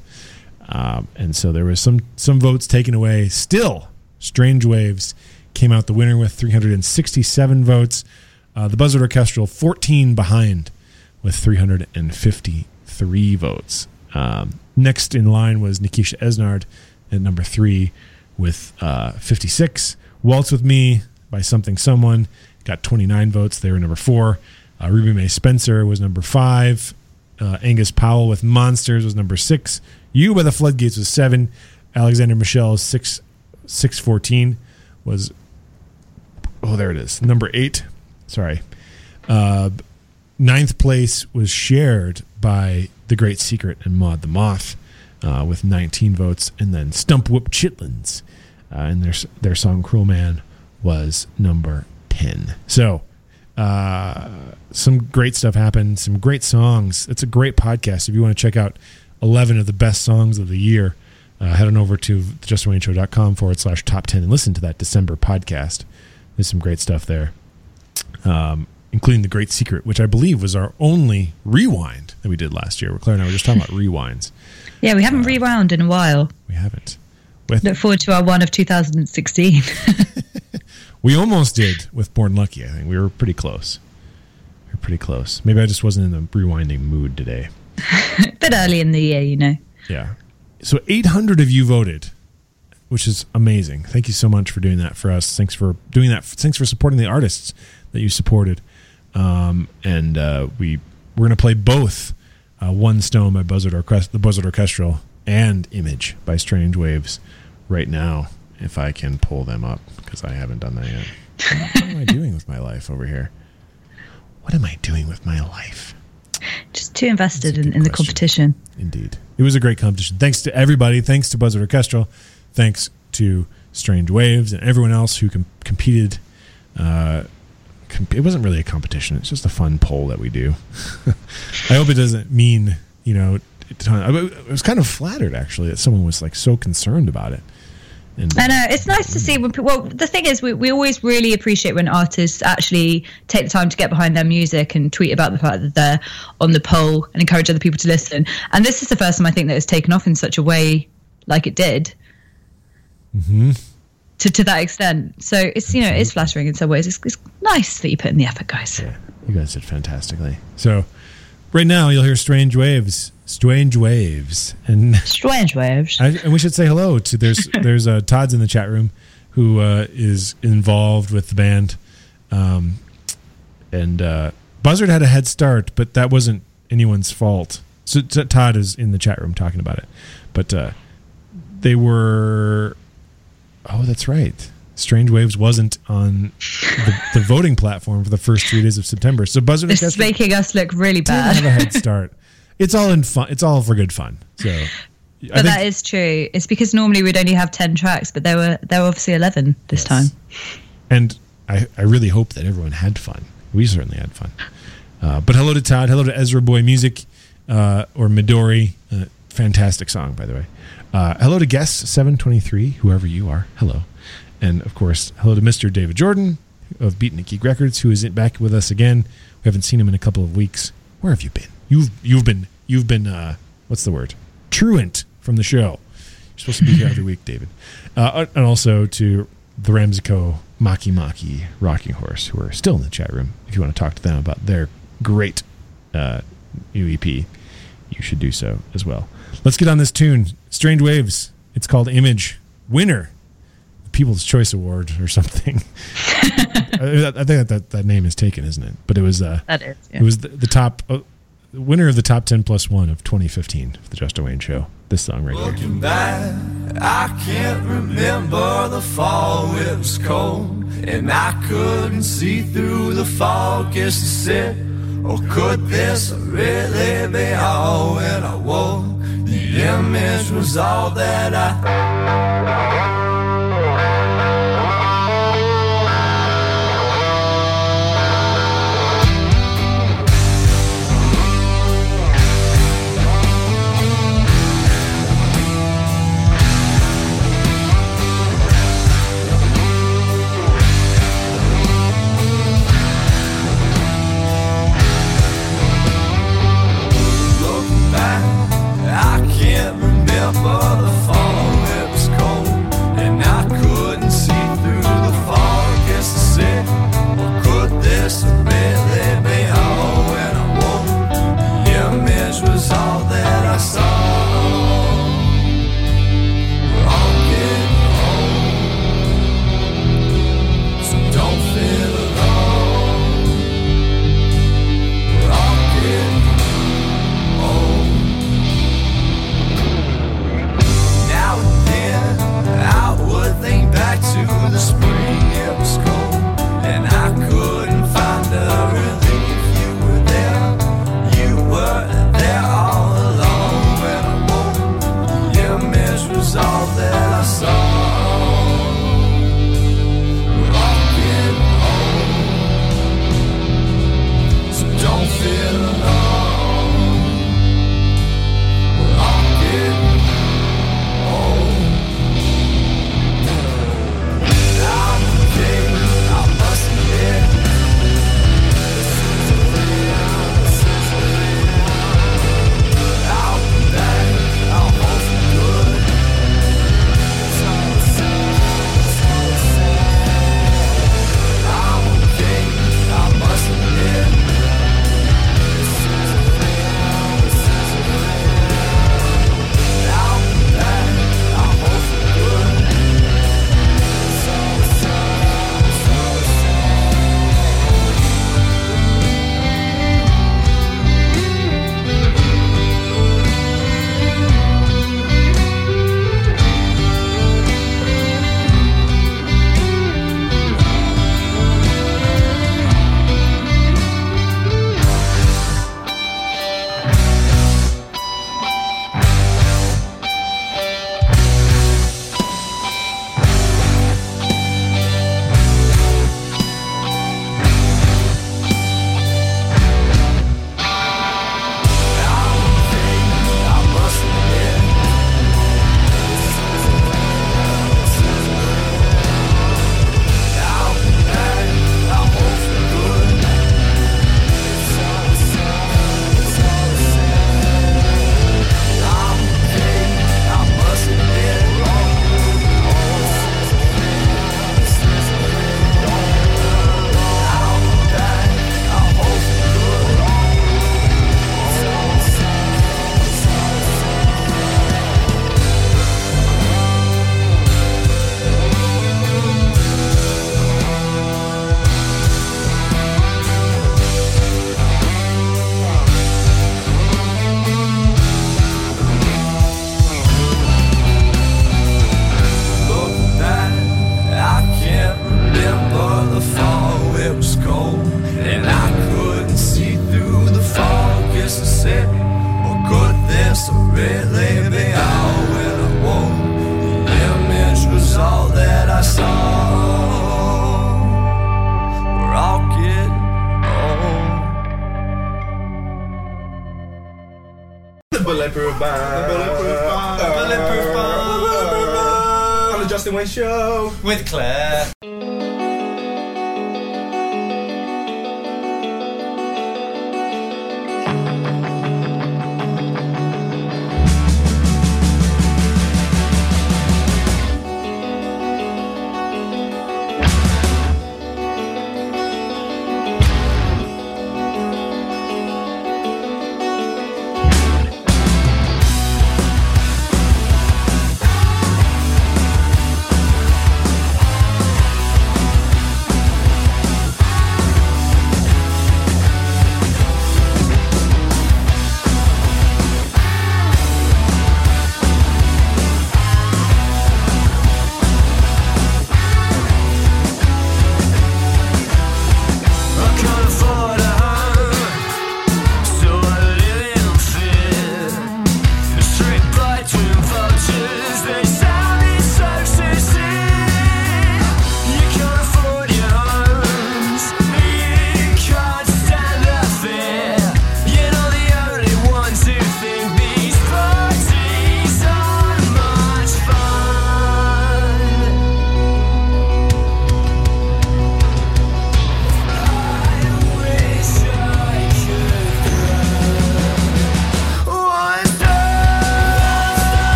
S1: Um, and so there was some some votes taken away. Still, Strange Waves came out the winner with 367 votes. Uh, the Buzzard Orchestral 14 behind with 353 votes. Um, next in line was Nikisha Esnard at number three with uh, 56. Waltz with Me by Something Someone got 29 votes. They were number four. Uh, Ruby Mae Spencer was number five. Uh, Angus Powell with Monsters was number six. You by the Floodgates was seven. Alexander Michelle six six fourteen was oh there it is number eight. Sorry. Uh, ninth place was shared by The Great Secret and Maud the Moth uh, with 19 votes, and then Stump Whoop Chitlins uh, and their their song "Cruel Man" was number 10. So. Uh, some great stuff happened. Some great songs. It's a great podcast. If you want to check out 11 of the best songs of the year, uh, head on over to justwayneshow.com forward slash top 10 and listen to that December podcast. There's some great stuff there, um, including The Great Secret, which I believe was our only rewind that we did last year. Where Claire and I were just talking about rewinds.
S3: Yeah, we haven't rewound in a while.
S1: We haven't. With,
S3: Look forward to our one of 2016. [LAUGHS]
S1: we almost did with Born Lucky, I think. We were pretty close. We were pretty close. Maybe I just wasn't in the rewinding mood today. [LAUGHS]
S3: bit early in the year, you know.
S1: Yeah. So 800 of you voted, which is amazing. Thank you so much for doing that for us. Thanks for doing that. Thanks for supporting the artists that you supported. Um, and uh, we we're going to play both uh, One Stone by Buzzard Orchest- the Buzzard Orchestral and Image by Strange Waves right now, if I can pull them up because I haven't done that yet. what am I [LAUGHS] doing with my life over here? What am I doing with my life?
S3: Just too invested in, in the competition.
S1: Indeed. It was a great competition. Thanks to everybody. Thanks to Buzzard Orchestral. Thanks to Strange Waves and everyone else who com- competed. Uh, it wasn't really a competition. It's just a fun poll that we do. [LAUGHS] I hope it doesn't mean, you know, a ton. I I was kind of flattered actually that someone was like so concerned about it. And
S3: I know it's nice to see when. pe- Well, the thing is, we, we always really appreciate when artists actually take the time to get behind their music and tweet about the fact that they're on the poll and encourage other people to listen. And this is the first time I think that it's taken off in such a way like it did
S1: hmm
S3: to to that extent. So it's you know it's flattering in some ways. It's, it's nice that you put in the effort, guys.
S1: You guys did fantastically. So, right now you'll hear Strange Waves, Strange Waves, and [LAUGHS]
S3: Strange Waves.
S1: I, and we should say hello to there's [LAUGHS] there's uh, Todd's in the chat room who uh, is involved with the band, um, and uh, Buzzard had a head start, but that wasn't anyone's fault. So, so Todd is in the chat room talking about it, but uh, they were. Oh, that's right. Strange Waves wasn't on the, the voting platform for the first three days of September. So Buzzard
S3: This is making us look really
S1: did
S3: bad.
S1: have a head start. It's all in fun. It's all for good fun. So,
S3: But
S1: think-
S3: that is true. It's because normally we'd only have ten tracks, but there were there were obviously eleven this time.
S1: and I, I really hope that everyone had fun. We certainly had fun. Uh, but hello to Todd. Hello to Ezra Boy Music uh, or Midori. Uh, fantastic song, by the way. Uh, hello to guest 723, whoever you are. Hello. And of course, hello to Mr. David Jordan of Beatnik Geek Records, who is back with us again. We haven't seen him in a couple of weeks. Where have you been? You've you've been you've been uh, what's the word? Truant from the show. You're supposed to be here every week, David. Uh, and also to the Ramisco Maki Maki Rocking Horse, who are still in the chat room. If you want to talk to them about their great uh, new EP, you should do so as well. Let's get on this tune. Strange Waves. It's called Image. Winner. People's Choice Award or something. [LAUGHS] I I think that, that that name is taken, isn't it? But it was uh,
S3: That is, yeah.
S1: it was the, the top uh, winner of the top ten plus one of 2015 for the Justin Wayne Show. This song right here.
S5: Looking back, I can't remember the fall. It was cold, and I couldn't see through the fog. Guess to sit, or could this really be all when I woke? The image was all that I.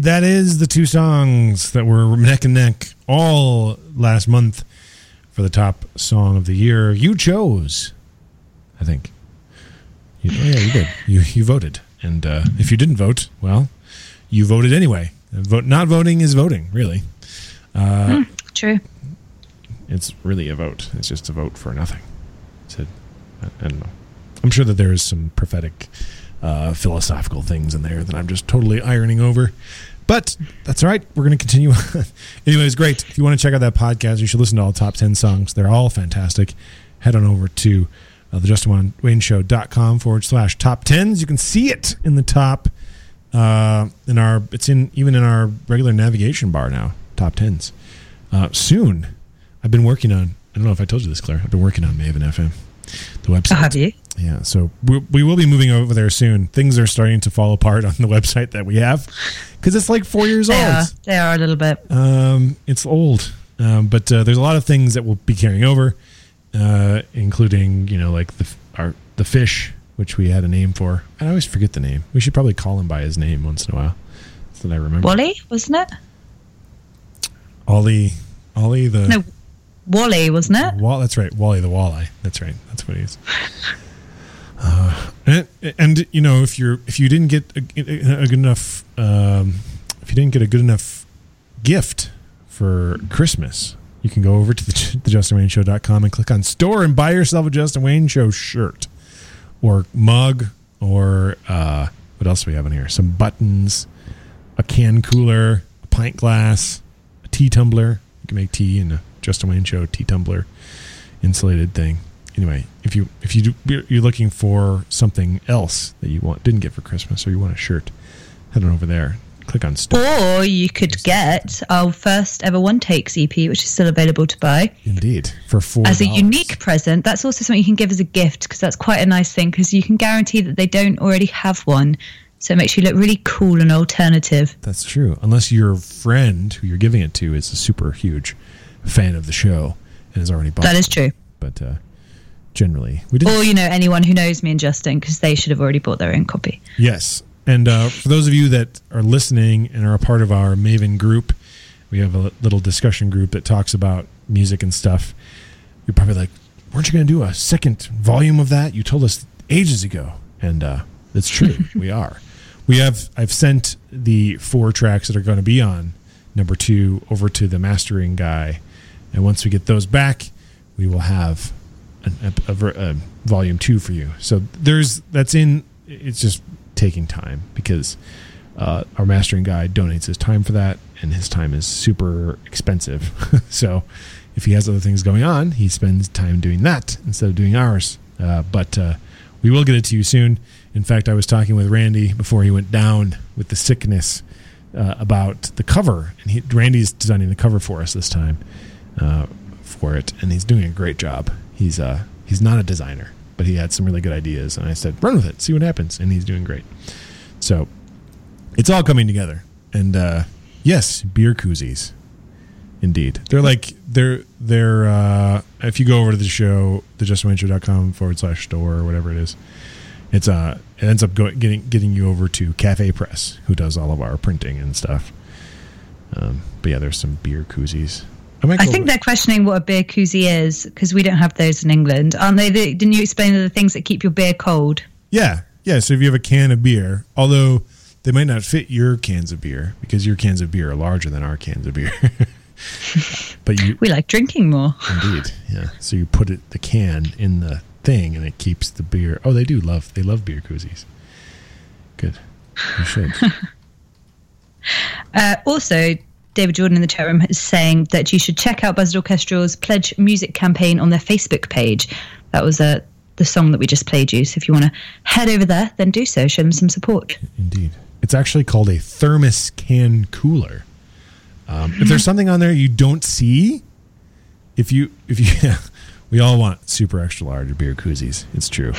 S5: That
S1: is the two songs that were neck and neck all last month for the top song of the year. You chose, I think. You, oh yeah, you did. You you voted, and uh, if you didn't vote, well, you voted anyway. Vote not voting is voting, really. Uh,
S3: True.
S1: it's really a vote. It's just a vote for nothing. So, I, I don't know. I'm sure that there is some prophetic, uh, philosophical things in there that I'm just totally ironing over. But that's all right. We're going to continue. [LAUGHS] Anyways, great. If you want to check out that podcast, you should listen to all the top 10 songs. They're all fantastic. Head on over to uh, the Justin Wayne Show.com forward slash top 10s. You can see it in the top, uh, in our, it's in, even in our regular navigation bar now, top 10s. Uh, soon, I've been working on, I don't know if I told you this, Claire. I've been working on Maven FM, the website.
S3: have you?
S1: Yeah, so we, we will be moving over there soon. Things are starting to fall apart on the [LAUGHS] website that we have because it's like four years
S3: They
S1: old.
S3: are. They are a little bit.
S1: Um, it's old, um, but uh, there's a lot of things that we'll be carrying over, uh, including you know like the our the fish, which we had a name for. I always forget the name. We should probably call him by his name once in a while, so that I remember.
S3: Wally, wasn't it?
S1: Ollie, Ollie the
S3: No, Wally, wasn't it?
S1: Wall, that's right. Wally the walleye. That's right. That's what he is. Uh, and, and you know, if you're if you didn't get a, a good enough, um, if you didn't get a good enough gift for Christmas, you can go over to the, [LAUGHS] the JustinWayneShow.com and click on store and buy yourself a Justin Wayne Show shirt or mug or uh, what else do we have in here? Some buttons, a can cooler, a pint glass, a tea tumbler. You can make tea in a Justin Wayne Show tea tumbler insulated thing. Anyway, if you if you do, you're looking for something else that you want didn't get for Christmas or you want a shirt, head on over there, click on store.
S3: Or you could get our first ever one takes EP, which is still available to buy.
S1: Indeed, for four
S3: as a unique present. That's also something you can give as a gift because that's quite a nice thing because you can guarantee that they don't already have one. So it makes you look really cool and alternative.
S1: That's true. Unless your friend who you're giving it to is a super huge fan of the show and has already bought.
S3: That is it. true.
S1: But uh, generally, we did.
S3: Or, you know, anyone who knows me and Justin because they should have already bought their own copy.
S1: Yes. And uh, for those of you that are listening and are a part of our Maven group, we have a little discussion group that talks about music and stuff. You're probably like, weren't you going to do a second volume of that? You told us ages ago. And uh, it's true. [LAUGHS] we are. We have, I've sent the four tracks that are going to be on number two over to the mastering guy. And once we get those back, we will have a, a, a volume two for you. So there's, that's in, it's just taking time because uh, our mastering guy donates his time for that, and his time is super expensive. [LAUGHS] so if he has other things going on, he spends time doing that instead of doing ours. Uh, but uh, we will get it to you soon. In fact, I was talking with Randy before he went down with the sickness uh, about the cover, and he, Randy's designing the cover for us this time uh, for it, and he's doing a great job. He's uh, he's not a designer, but he had some really good ideas, and I said, run with it, see what happens, and he's doing great. So it's all coming together, and uh, yes, beer koozies, indeed. They're like they're they're. Uh, if you go over to the show, thejustwayneshow.com forward slash store or whatever it is, it's uh it ends up going getting getting you over to Cafe Press, who does all of our printing and stuff. Um, but yeah, there's some beer koozies. I
S3: I think they're questioning what a beer koozie is because we don't have those in England, aren't they? The, didn't you explain the things that keep your beer cold?
S1: Yeah, yeah. So if you have a can of beer, although they might not fit your cans of beer because your cans of beer are larger than our cans of beer. [LAUGHS] but you
S3: We like drinking more.
S1: indeed, yeah. So you put it the can in the thing, and it keeps the beer. Oh, they do love they love beer koozies. Good, you should. [LAUGHS]
S3: Uh, also, David Jordan in the chat room is saying that you should check out Buzzard Orchestral's Pledge Music campaign on their Facebook page. That was uh, the song that we just played you. So if you want to head over there, then do so. Show them some support.
S1: Indeed. It's actually called a thermos can cooler. Um, if there's something on there you don't see, if you if you [LAUGHS] we all want super extra large beer koozies. It's true.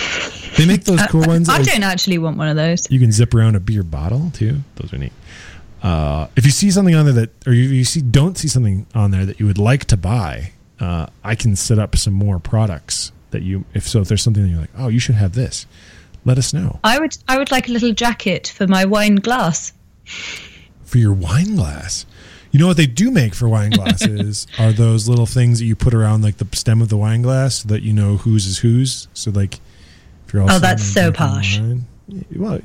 S1: They make those [LAUGHS] cool ones.
S3: I don't actually want one of those.
S1: You can zip around a beer bottle too. Those are neat. Uh, if you see something on there that, or you, you see don't see something on there that you would like to buy, uh, I can set up some more products that you. If so, if there's something that you're like, oh, you should have this, let us know
S3: I would I would like a little jacket for my wine glass.
S1: for your wine glass. You know what they do make for wine [LAUGHS] glasses are those little things that you put around like the stem of the wine glass so that you know whose is whose. So like, if you're all
S3: Oh, that's so posh.
S1: wine- well,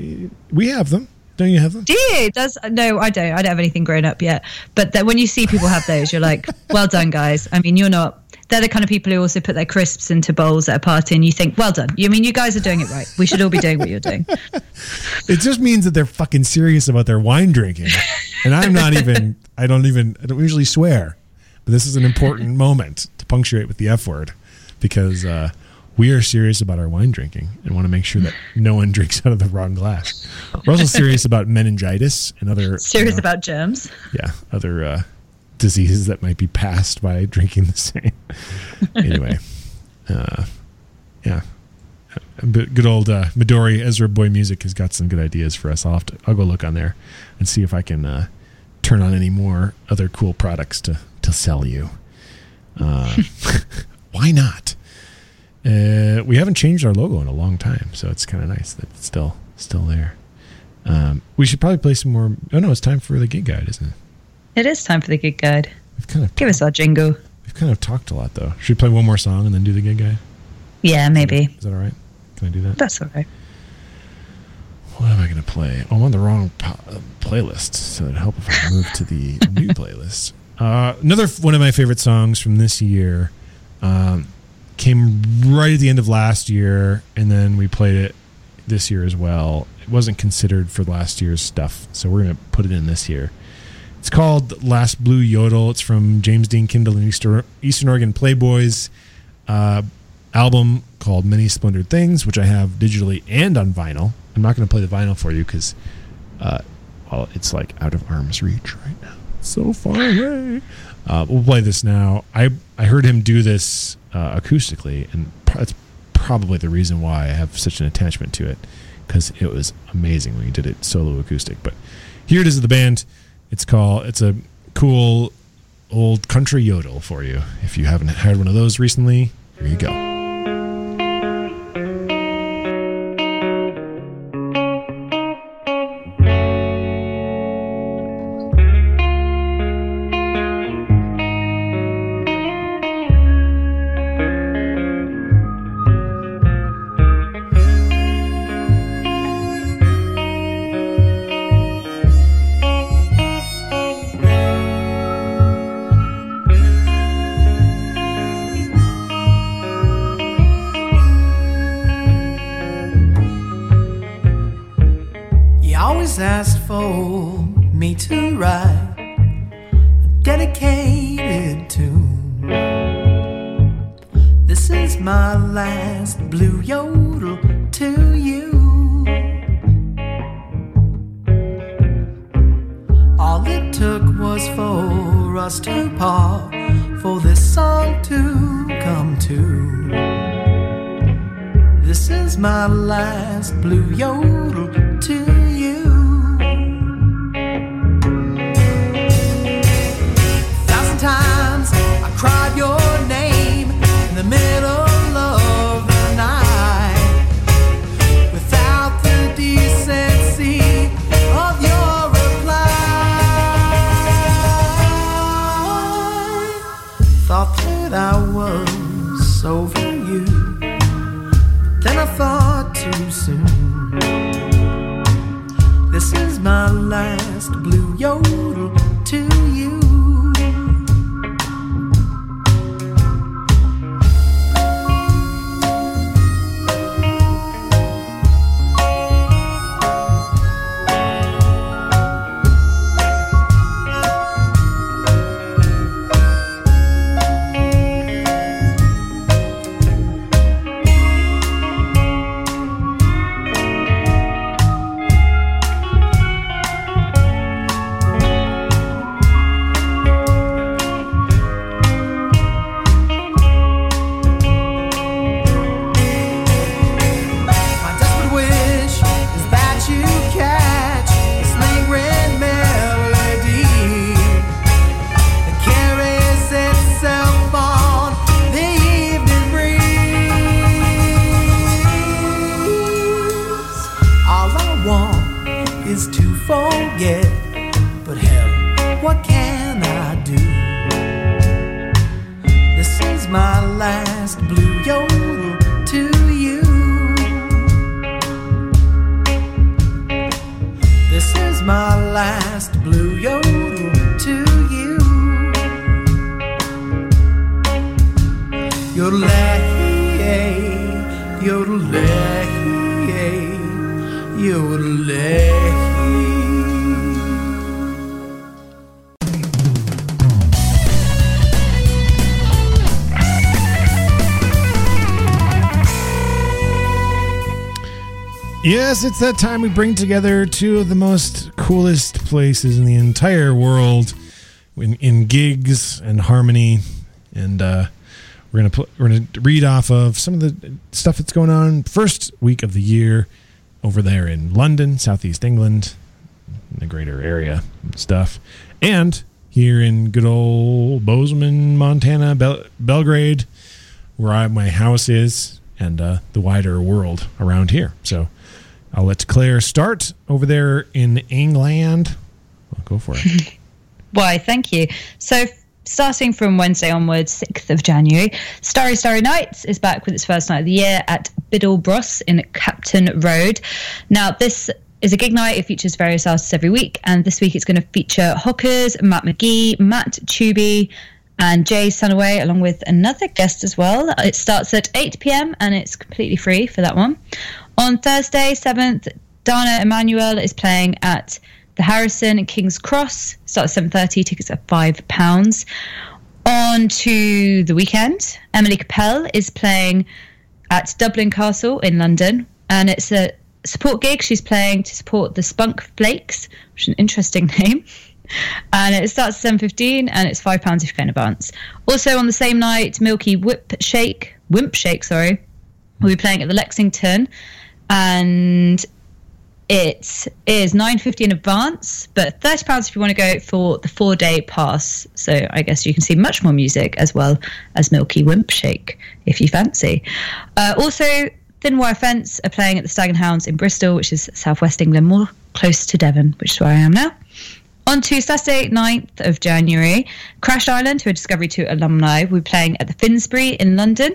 S1: we have them. Don't you have them?
S3: Do you? Does no, I don't. I don't have anything grown up yet. But that when you see people have those, you're like, [LAUGHS] well done, guys. I mean, you're not. They're the kind of people who also put their crisps into bowls at a party, and you think, well done. You I mean you guys are doing it right. We should all be doing what you're doing. [LAUGHS]
S1: It just means that they're fucking serious about their wine drinking. And I'm not even, I don't even, I don't usually swear. But this is an important moment to punctuate with the F word because uh, we are serious about our wine drinking and want to make sure that no one [LAUGHS] drinks out of the wrong glass. We're also serious about meningitis and other,
S3: Serious
S1: you know,
S3: about germs.
S1: yeah, other uh, diseases that might be passed by drinking the [LAUGHS] same. anyway, uh, yeah. A bit- Good old uh, Midori Ezra Boy Music has got some good ideas for us. I'll have to, I'll go look on there and see if I can uh, turn on any more other cool products to to sell you. Uh, [LAUGHS] why not? Uh, we haven't changed our logo in a long time, so it's kind of nice that it's still still there. Um, we should probably play some more. Oh no, it's time for the gig guide, isn't it?
S3: It is time for the gig guide.
S1: We've kind of
S3: Give us our jingle.
S1: we've kind of talked a lot though. Should we play one more song and then do the gig guide?
S3: Yeah, maybe.
S1: Is that all right? Can I do that?
S3: That's all right.
S1: What am I going to play? Oh, I'm on the wrong po- uh, playlist, so it'd help if I [LAUGHS] move to the new playlist. Uh, another f- one of my favorite songs from this year um, came right at the end of last year, and then we played it this year as well. It wasn't considered for last year's stuff, so we're to put it in this year. It's called Last Blue Yodel. It's from James Dean Kindle and Easter, Eastern Oregon Playboys uh, album called Many Splendid Things, which I have digitally and on vinyl. I'm not going to play the vinyl for you because uh,
S12: well, it's like out of arm's reach right now. So far away. Uh, we'll play this now. I I heard him do this uh, acoustically, and that's probably the reason why I have such an attachment to it because it was amazing when he did it solo acoustic. But here it is, the band. It's called. It's a cool old country yodel for you. If you haven't heard one of those recently, here you go. Yes, it's that time we bring together two of the most coolest places in the entire world in, in gigs and harmony, and uh, we're gonna put, we're gonna read off of some of the stuff that's going on first week of the year over there in London, southeast England, in the greater area and stuff, and here in good old Bozeman, Montana, Bel- Belgrade, where I, my house is, and uh, the wider world around here. So I'll let Claire start over there in England. Well, go for it. [LAUGHS]
S3: Why, thank you. So, starting from Wednesday onwards, 6th of January, Starry Starry Nights is back with its first night of the year at Biddle Bros in Clapton Road. Now, this is a gig night. It features various artists every week, and this week it's going to feature Hookers, Matt McGee, Matt Tubey, and Jay Sunaway, along with another guest as well. It starts at 8 pm and it's completely free for that one. On Thursday, 7th, Dana Emanuel is playing at the Harrison and King's Cross. Starts at 7.30, tickets are £5. On to the weekend, Emily Capel is playing at Dublin Castle in London, and it's a support gig. She's playing to support the Spunk Flakes, which is an interesting [LAUGHS] name. And it starts at 7.15 and it's £5 if you can advance. Also on the same night, Milky Whip Shake, Wimp Shake, sorry, will be playing at the Lexington. And it is 9.50 in advance, but £30 if you want to go for the four-day pass. So I guess you can see much more music as well as Milky Wimp Shake if you fancy. Uh, also, Thin Wire Fence are playing at the Stag and Hounds in Bristol, which is southwest England, more close to Devon, which is where I am now. On to Saturday, 9th of January, Crash Island, who are Discovery 2 alumni, will be playing at the Finsbury in London.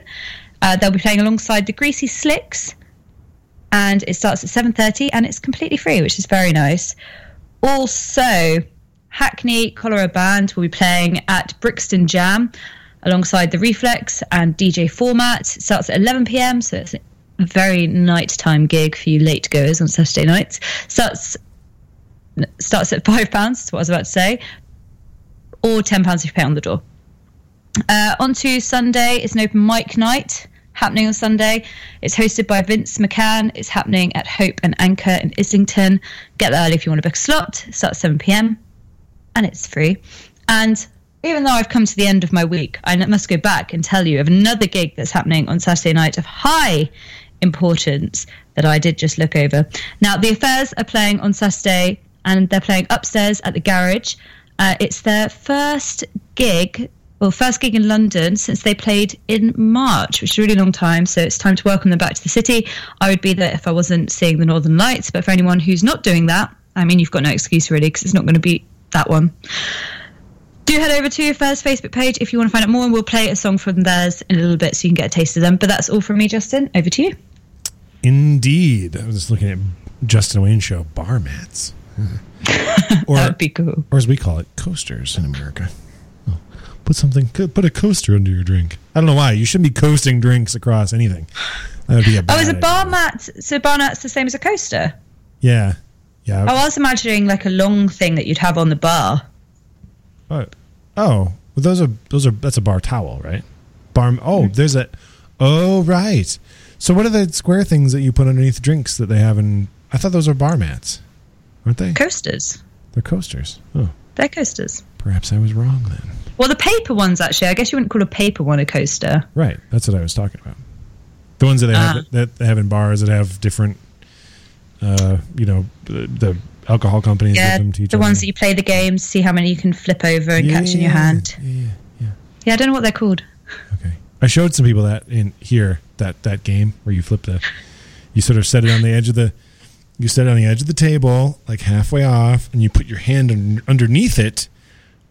S3: Uh, they'll be playing alongside the Greasy Slicks, and it starts at 7.30 and it's completely free, which is very nice. Also, Hackney Colliery Band will be playing at Brixton Jamm alongside the Reflex and DJ Format. It starts at 11 pm, so it's a very nighttime gig for you late goers on Saturday nights. Starts starts at five pounds. That's what I was about to say, or ten pounds if you pay on the door. Uh, on to Sunday, it's an open mic night happening on Sunday. It's hosted by Vince McCann. It's happening at Hope and Anchor in Islington. Get there early if you want to book a slot. It starts at 7 pm and it's free. And even though I've come to the end of my week, I must go back and tell you of another gig that's happening on Saturday night of high importance that I did just look over. Now, the Affairs are playing on Saturday and they're playing upstairs at the garage. Uh, it's their first gig, well, first gig in London since they played in March, which is a really long time. So it's time to welcome them back to the city. I would be there if I wasn't seeing the Northern Lights, but for anyone who's not doing that, I mean, you've got no excuse really because it's not going to be that one. Do head over to Affairs Facebook page if you want to find out more, and we'll play a song from theirs in a little bit so you can get a taste of them. But that's all from me, Justin. Over to you.
S1: Indeed. I was just looking at Justin Wayne show bar mats. [LAUGHS] or,
S3: that would be cool.
S1: Or as we call it, coasters in America. Put something, put a coaster under your drink. I don't know why. You shouldn't be coasting drinks across anything. That would be a bad
S3: Oh, is a
S1: idea.
S3: bar mat? So bar mat's the same as a coaster?
S1: Yeah. Yeah.
S3: Oh, I was imagining like a long thing that you'd have on the bar.
S1: Oh, oh, well, those are those are that's a bar towel, right? Bar. Oh,
S3: Mm-hmm.
S1: there's a. Oh, right. So what are the square things that you put underneath drinks that they have in? I thought those were bar mats, aren't they?
S3: Coasters.
S1: They're coasters. Oh,
S3: They're coasters.
S1: perhaps I was wrong then.
S3: Well, the paper ones actually. I guess you wouldn't call a paper one a coaster.
S1: Right. That's what I was talking about. The ones that they
S3: Ah.
S1: have that they have in bars that have different, uh, you know, the, the alcohol companies
S3: Yeah, the ones that you play the games, see how many you can flip over and catch in your hand.
S1: Yeah,
S3: hand. Yeah, Yeah, I don't know what they're called.
S1: Okay, I showed some people that in here that that game where you flip the, you sort of set it on the edge of the, you set it on the edge of the table like halfway off, and you put your hand un- underneath it,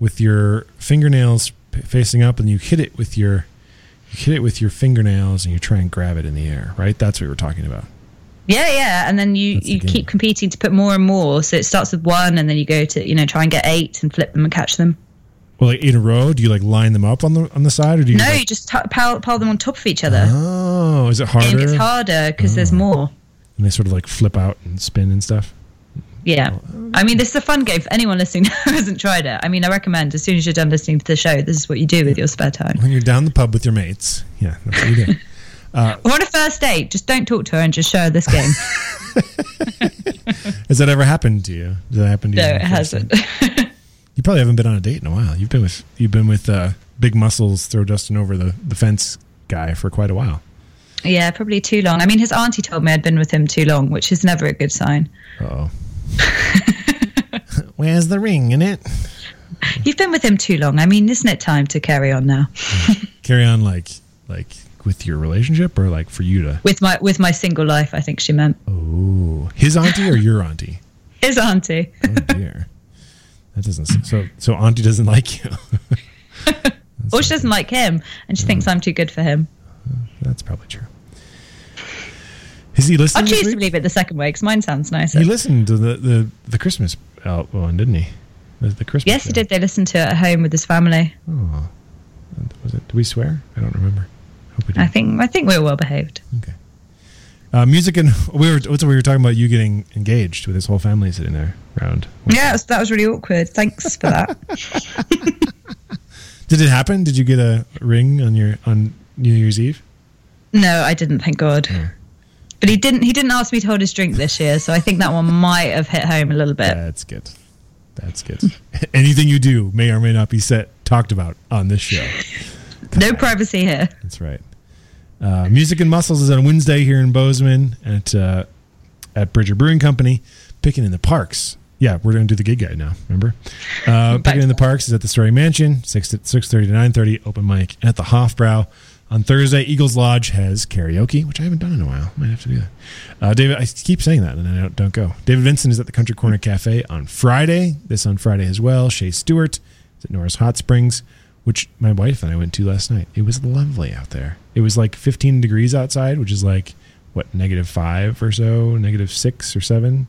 S1: with your fingernails p- facing up, and you hit it with your, you hit it with your fingernails, and you try and grab it in the air. Right, that's what we're talking about.
S3: Yeah, yeah, and then you you keep competing to put more and more. So it starts with one, and then you go to you know try and get eight and flip them and catch them.
S1: Well, like in a row, do you like line them up on the on the side, or do you?
S3: no,
S1: like-
S3: you just t- pile, pile them on top of each other.
S1: oh, is it harder?
S3: gets harder because
S1: Oh.
S3: there's more.
S1: And they sort of like flip out and spin and stuff.
S3: Yeah. I mean, this is a fun game for anyone listening [LAUGHS] who hasn't tried it. I mean, I recommend as soon as you're done listening to the show, this is what you do with your spare time.
S1: When you're down the pub with your mates, yeah, that's what you do. [LAUGHS] Uh,
S3: Or on a first date, just don't talk to her and just show her this game. [LAUGHS]
S1: has that ever happened to you? Did that happen to you?
S3: no, it hasn't.
S1: You probably haven't been on a date in a while. You've been with you've been with uh, big muscles throw Dustin over the, the fence guy for quite a while.
S3: yeah, probably too long. I mean, his auntie told me I'd been with him too long, which is never a good sign.
S1: Oh. [LAUGHS] Where's the ring in it?
S3: You've been with him too long. I mean, isn't it time to carry on now? [LAUGHS]
S1: Carry on like like with your relationship or like for you to
S3: With my with my single life, I think she meant.
S1: Oh, his auntie or your auntie? [LAUGHS]
S3: His auntie.
S1: Oh dear. That doesn't so so auntie doesn't like you.
S3: or she doesn't like him, and she thinks oh. I'm too good for him.
S1: That's probably true. Is he listening? this
S3: choose to believe it the second way because mine sounds nicer.
S1: He listened to the the, the Christmas one, didn't he? The, the Christmas.
S3: Yes, he did. They listened to it at home with his family.
S1: Oh, was it? Did we swear? I don't remember. Hope we did.
S3: I think I think we were well behaved.
S1: Uh, music and [LAUGHS] we were. What's we were talking about? You getting engaged with his whole family sitting there around.
S3: Yeah, that was, that was really awkward. Thanks for that. [LAUGHS]
S1: Did it happen? Did you get a ring on your on New Year's Eve?
S3: no, I didn't. Thank God. But he didn't. He didn't ask me to hold his drink this year, so I think that one might have hit home a little bit.
S1: That's good. That's good. [LAUGHS] Anything you do may or may not be set talked about on this show.
S3: No privacy here.
S1: That's right. Uh, Music and Muscles is on Wednesday here in Bozeman at uh, at Bridger Brewing Company. Picking in the Parks. Yeah, we're going to do the gig guide now. Remember? Uh, [LAUGHS] Picking in the Parks is at the Story Mansion, six to six thirty to nine thirty. Open mic at the Hofbrau on Thursday. Eagles Lodge has karaoke, which I haven't done in a while. Might have to do that. Uh, David, I keep saying that and I don't, don't go. David Vincent is at the Country Corner Cafe on Friday. This on Friday as well. Shay Stewart is at Norris Hot Springs, which my wife and I went to last night. It was lovely out there. It was like 15 degrees outside, which is like what negative five or so, negative six or seven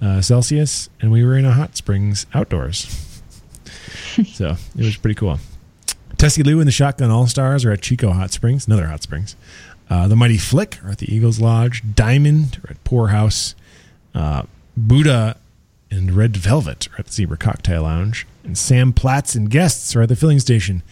S1: uh, Celsius, and we were in a hot springs outdoors. [LAUGHS] so it was pretty cool. Tessie Lou and the Shotgun All Stars are at Chico Hot Springs, another hot springs. Uh, the Mighty Flick are at the Eagles Lodge. Diamond are at Poorhouse. Uh, Buddha and Red Velvet are at the Zebra Cocktail Lounge. And Sam Platts and guests are at the filling station.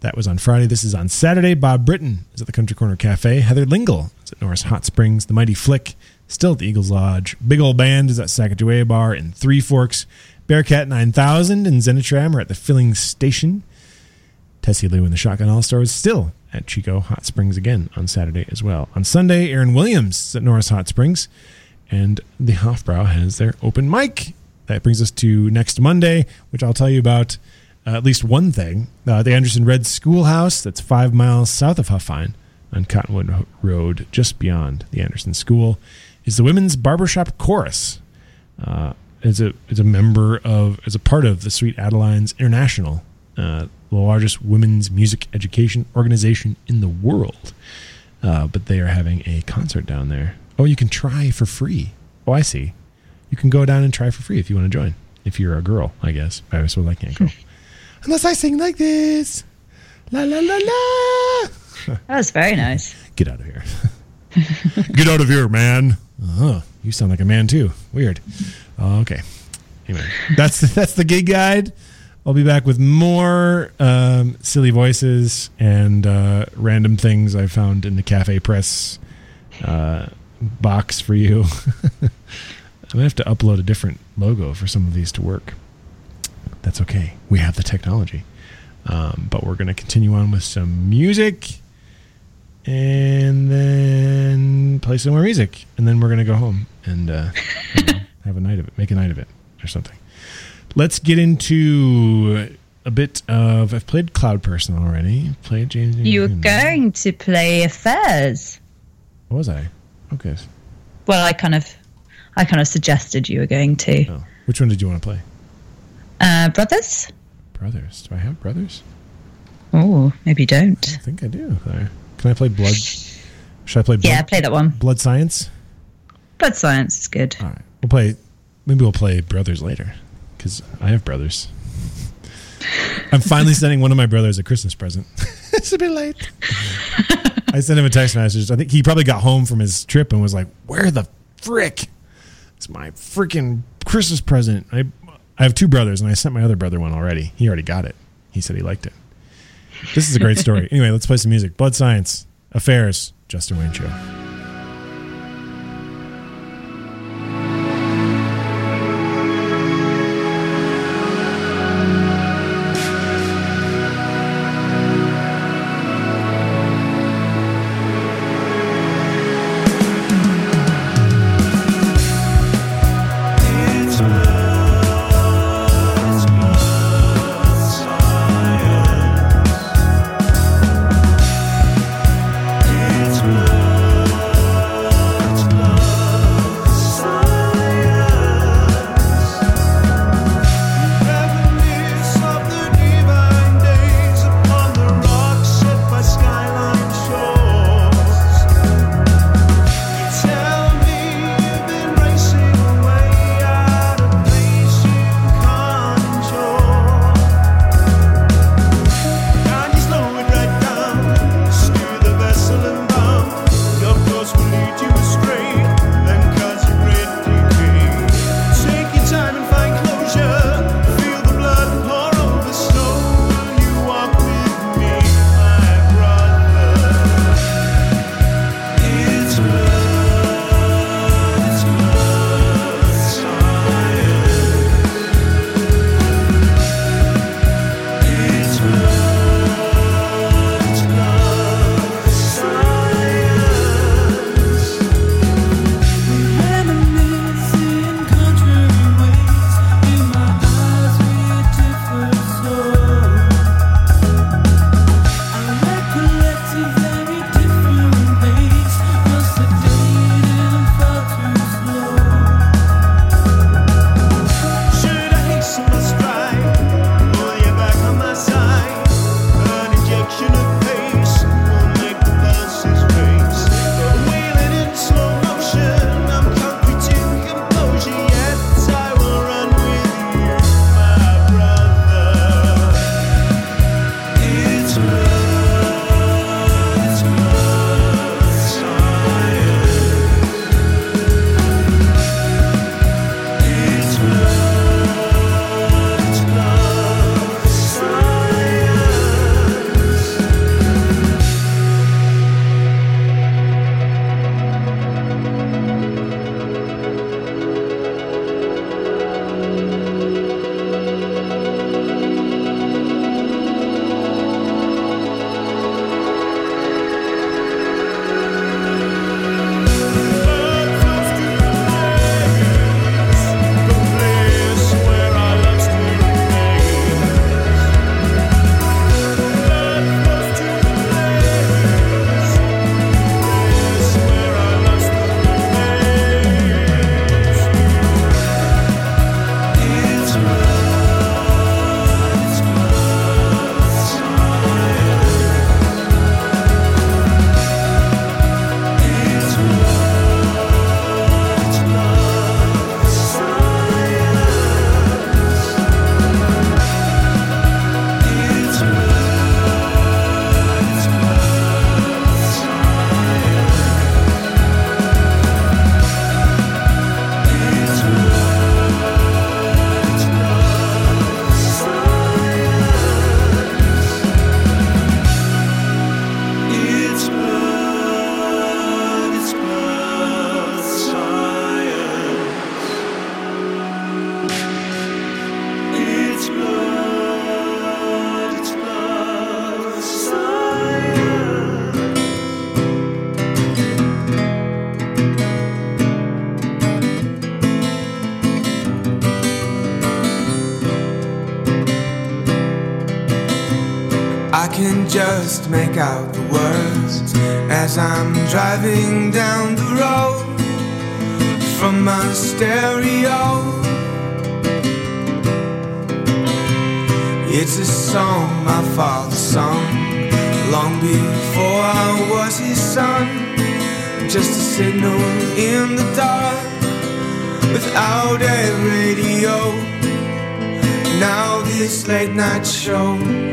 S1: That was on Friday. This is on Saturday. Bob Britton is at the Country Corner Cafe. Heather Lingle is at Norris Hot Springs. The Mighty Flick still at the Eagles Lodge. Big Old Band is at Sacagawea Bar in Three Forks. Bearcat 9000 and Zenitram are at the filling station. Tessie Lou and the Shotgun All Stars still at Chico Hot Springs again on Saturday as well. On Sunday, Aaron Williams at Norris Hot Springs, and the Hofbrau has their open mic. That brings us to next Monday, which I'll tell you about uh, at least one thing. Uh, the Anderson Red Schoolhouse, that's five miles south of Huffine on Cottonwood Road, just beyond the Anderson School, is the Women's Barbershop Chorus. Uh, is a is a member of is a part of the Sweet Adelines International, uh, the largest women's music education organization in the world. Uh, but they are having a concert down there. Oh, you can try for free. Oh, I see. You can go down and try for free if you want to join. If you're a girl, I guess. I suppose I can't go. [LAUGHS] Unless I sing like this. La la la la. [LAUGHS]
S3: That was very nice.
S1: Get out of here. [LAUGHS] Get out of here, man. Oh, you sound like a man too. Weird. Okay. Anyway, that's that's the gig guide. I'll be back with more um, silly voices and uh, random things I found in the cafe press uh, box for you. [LAUGHS] I'm gonna have to upload a different logo for some of these to work. That's okay. We have the technology. Um, but we're gonna continue on with some music and then play some more music, and then we're gonna go home and uh, know, [LAUGHS] have a night of it, make a night of it, or something. Let's get into a bit of. I've played Cloud Person already. Played James.
S3: You were going to play Affairs.
S1: Was I? Okay.
S3: Well, I kind of, I kind of suggested you were going to.
S1: Oh. Which one did you want to play?
S3: Uh, Brothers.
S1: Brothers. Do I have brothers?
S3: Oh, maybe you don't.
S1: I think I do. Can I play Blood? Should I play? Blood,
S3: Yeah, play that one.
S1: Blood Science.
S3: Blood Science is good.
S1: All right. We'll play. Maybe we'll play Brothers later because I have brothers. I'm finally sending one of my brothers a Christmas present. [LAUGHS] it's a bit late. I sent him a text message. I think he probably got home from his trip and was like, "Where the frick? It's my freaking Christmas present." I I have two brothers, and I sent my other brother one already. He already got it. He said he liked it. This is a great story. [LAUGHS] anyway, let's play some music. Blood Science, Affairs, Justin Wayne Show.
S15: just make out the words as I'm driving down the road from my stereo. It's a song my father sung long before I was his son. Just a signal in the dark without a radio. Now this late night show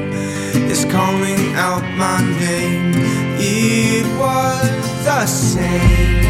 S15: calling out my name. It was the same.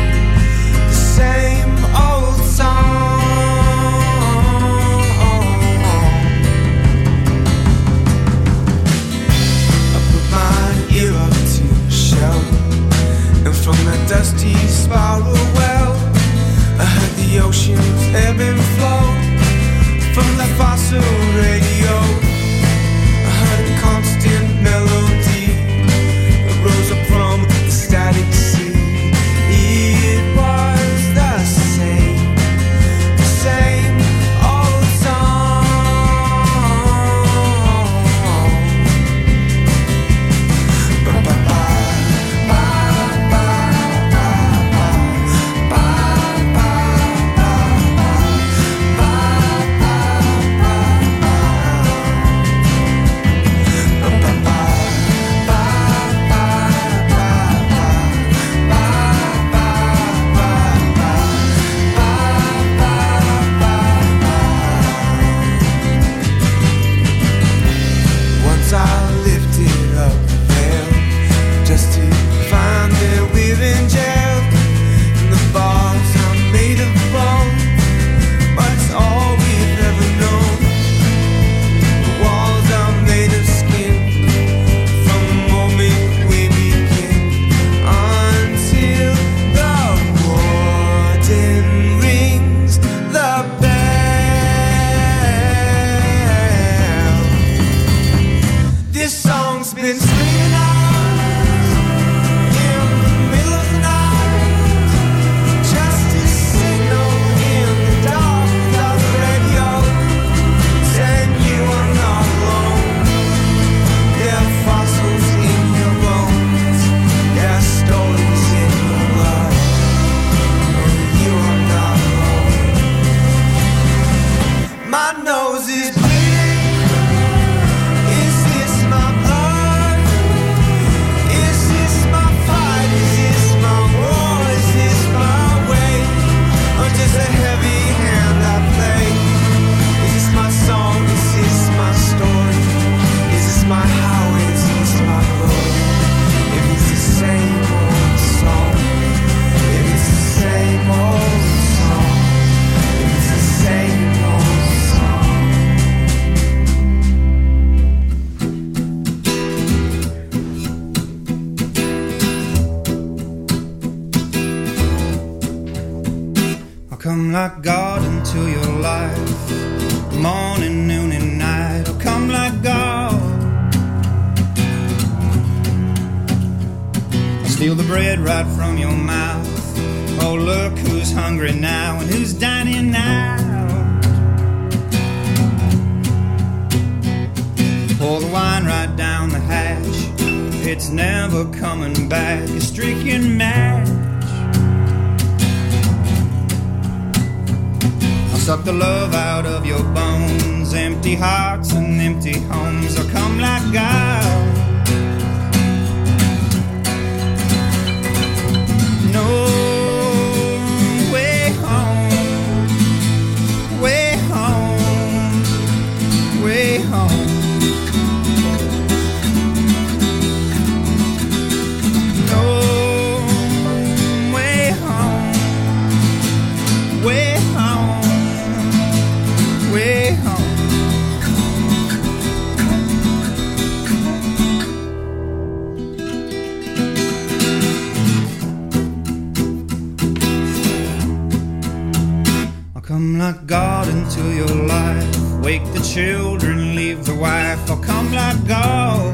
S15: my
S16: God into your life. Wake the children, leave the wife. I'll come like God.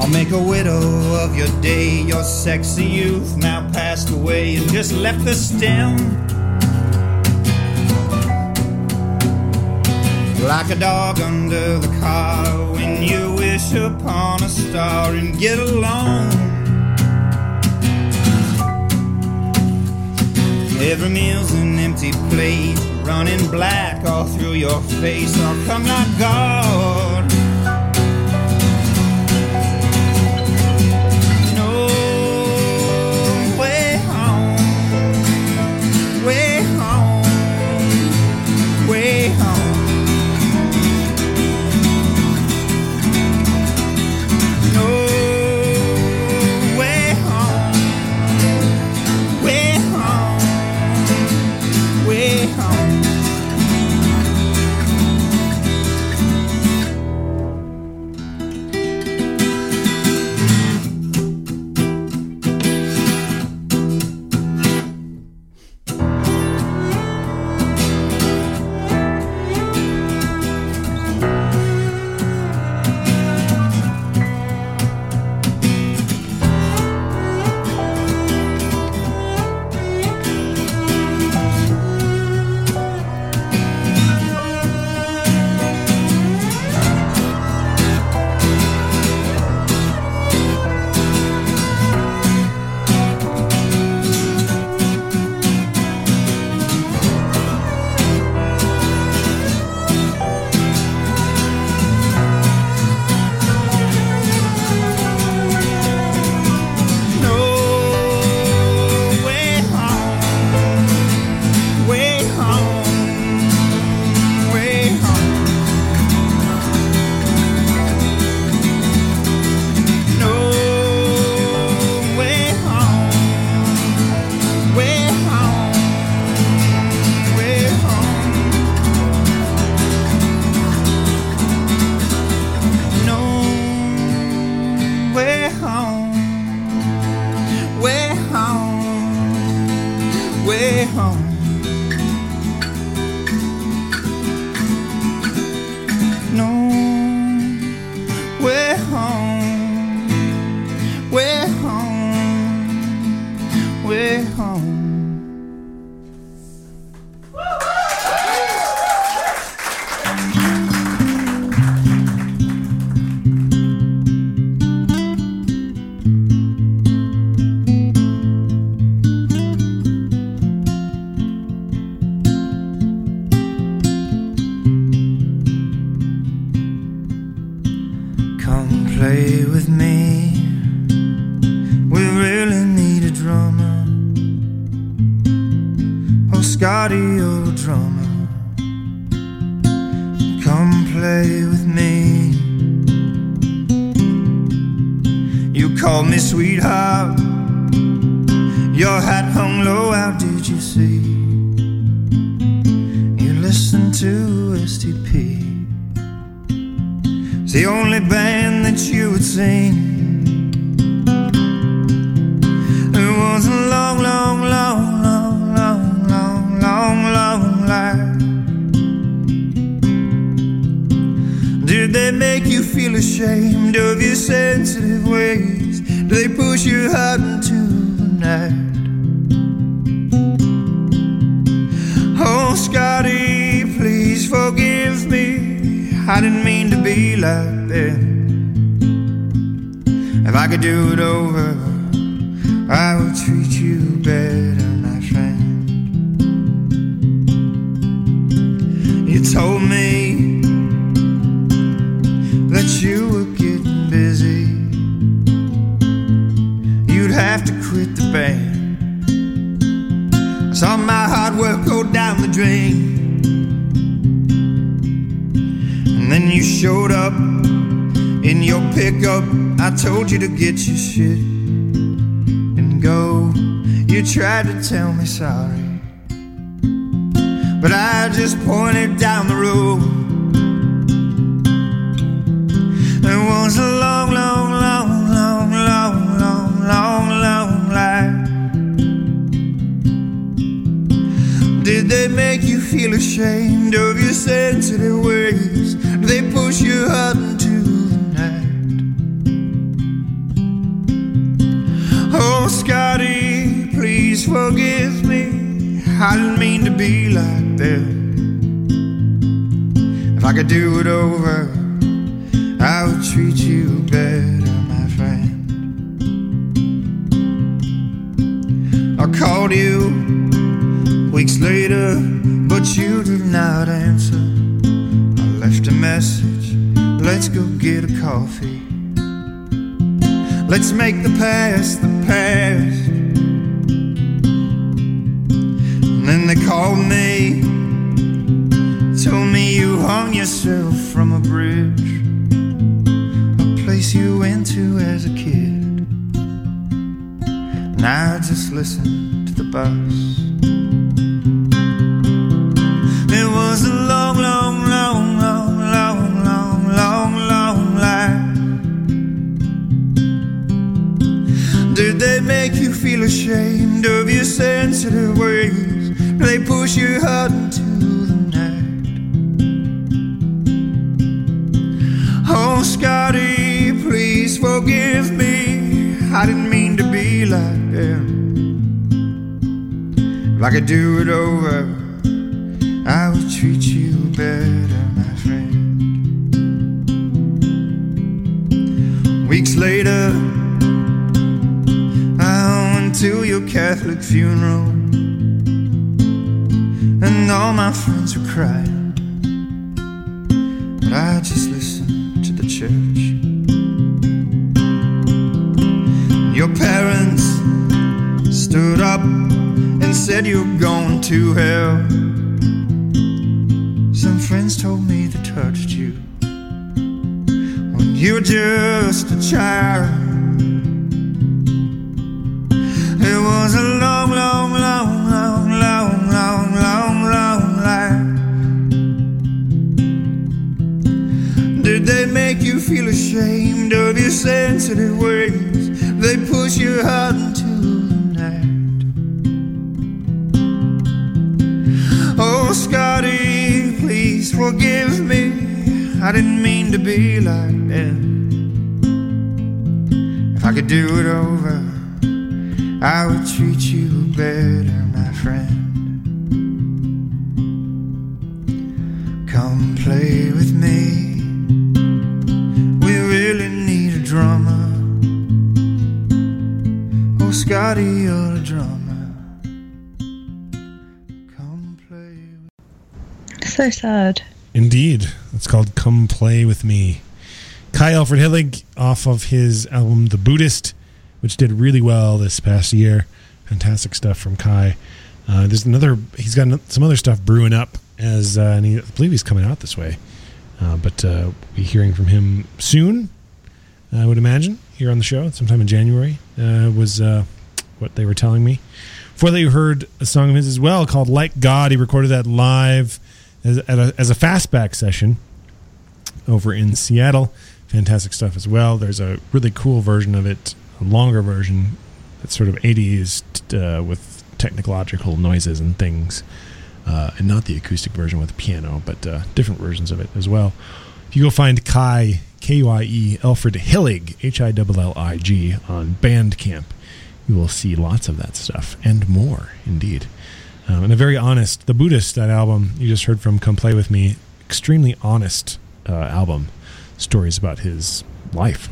S16: I'll make a widow of your day, your sexy youth now passed away and just left the stem.
S15: Like a dog under the car when you wish upon a star and get along. Every meal's an empty plate, running black all through your face. I'll come like God. Feel ashamed of your sensitive ways? Do they push you out into the night? Oh, Scotty, please forgive me. I didn't mean to be like that. If I could do it over, I would treat you better, my friend. You told me my hard work go down the drain. And then you showed up in your pickup. I told you to get your shit and go. You tried to tell me sorry, but I just pointed down the road. It was a long, long, long, long, feel ashamed of your sensitive ways? They push you out into the night? Oh, Scotty, please forgive me. I didn't mean to be like that. If If I could do it over, I would treat you better, my friend. I called you weeks later, but you did not answer. I left a message. Let's go get a coffee. Let's make the past the past. And then they called me, told me you hung yourself from a bridge, a place you went to as a kid. And I just listened to the bus. Sensitive ways? They push you hard into the night. Oh, Scotty, please forgive me. I didn't mean to be like them. If I could do it over, I would treat you better, my friend. Weeks later, I went to your Catholic funeral, all my friends were crying. Didn't mean to be like that. If I could do it over, I would treat you better, my friend. Come play with me. We really need a drummer. Oh, Scotty, you're a drummer.
S3: Come play with so sad.
S1: Indeed. It's called Come Play With Me. Kye Alfred Hillig off of his album The Buddhist, which did really well this past year. Fantastic stuff from Kai. Uh, there's another, he's got some other stuff brewing up as, uh, and he, I believe he's coming out this way. Uh, but uh, we'll be hearing from him soon, I would imagine, here on the show, sometime in January, uh, was uh, what they were telling me. Before that, you heard a song of his as well called Like God. He recorded that live as, a, as a fastback session over in Seattle. Fantastic stuff as well. There's a really cool version of it, a longer version that's sort of 80s uh, with technological noises and things, uh, and not the acoustic version with piano, but uh, different versions of it as well. If you go find Kye, K Y E, Alfred Hillig, H I L L I G, on Bandcamp, you will see lots of that stuff and more, indeed. Um, and a very honest, The Buddhist, that album you just heard from Come Play With Me, extremely honest uh, album. Stories about his life.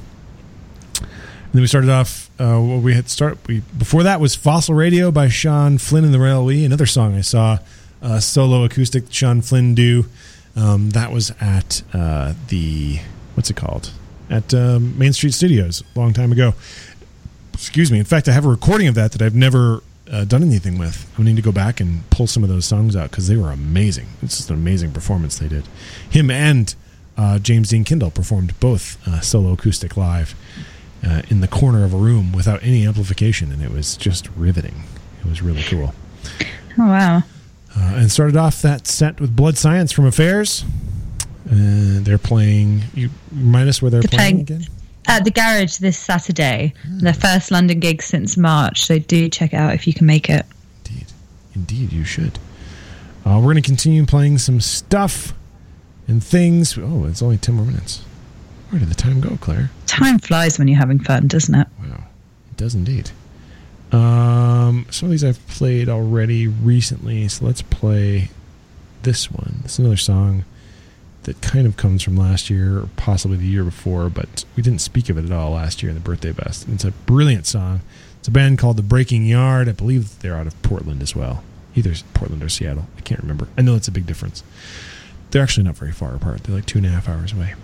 S1: And then we started off. Uh, what we had start. We before that was Fossil Radio by Sean Flinn and the Royal We. Another song I saw uh, solo acoustic Sean Flinn do. Um, that was at uh, the what's it called at um, Main Street Studios a long time ago. Excuse me. In fact, I have a recording of that that I've never uh, done anything with. I need to go back and pull some of those songs out because they were amazing. It's just an amazing performance they did. Him and uh, James Dean Kindle performed both uh, solo acoustic live uh, in the corner of a room without any amplification, and it was just riveting. It was really cool.
S3: Oh, wow.
S1: Uh, and started off that set with Blood Science from Affairs. And they're playing. You remind us where they're,
S3: They're
S1: playing,
S3: playing-
S1: again?
S3: At the garage this Saturday, their first London gig since March. So do check it out if you can make it.
S1: Indeed, indeed, you should. Uh, we're going to continue playing some stuff and things. Oh, it's only 10 more minutes. Where did the time go, Claire?
S3: Time flies when you're having fun, doesn't it?
S1: Wow, it does indeed. Um, some of these I've played already recently, so let's play this one. This is another song that kind of comes from last year or possibly the year before, but we didn't speak of it at all last year in the birthday best. It's a brilliant song. It's a band called The Breaking Yard. I believe they're out of Portland as well, either Portland or Seattle. I can't remember. I know it's a big difference. They're actually not very far apart. They're like two and a half hours away.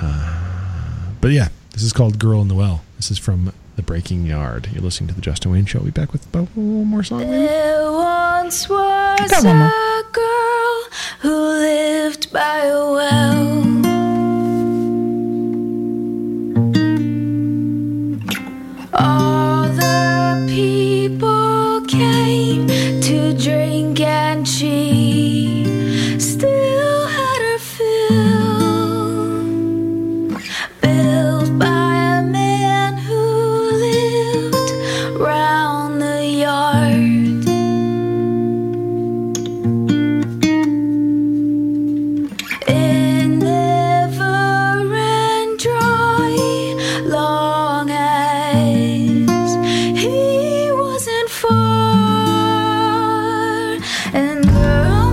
S1: Uh, but yeah, this is called Girl in the Well. This is from the Breaking Yard. You're listening to the Justin Wayne Show. We'll be back with about one more song. Maybe?
S7: There once was a girl who lived by a well. And girl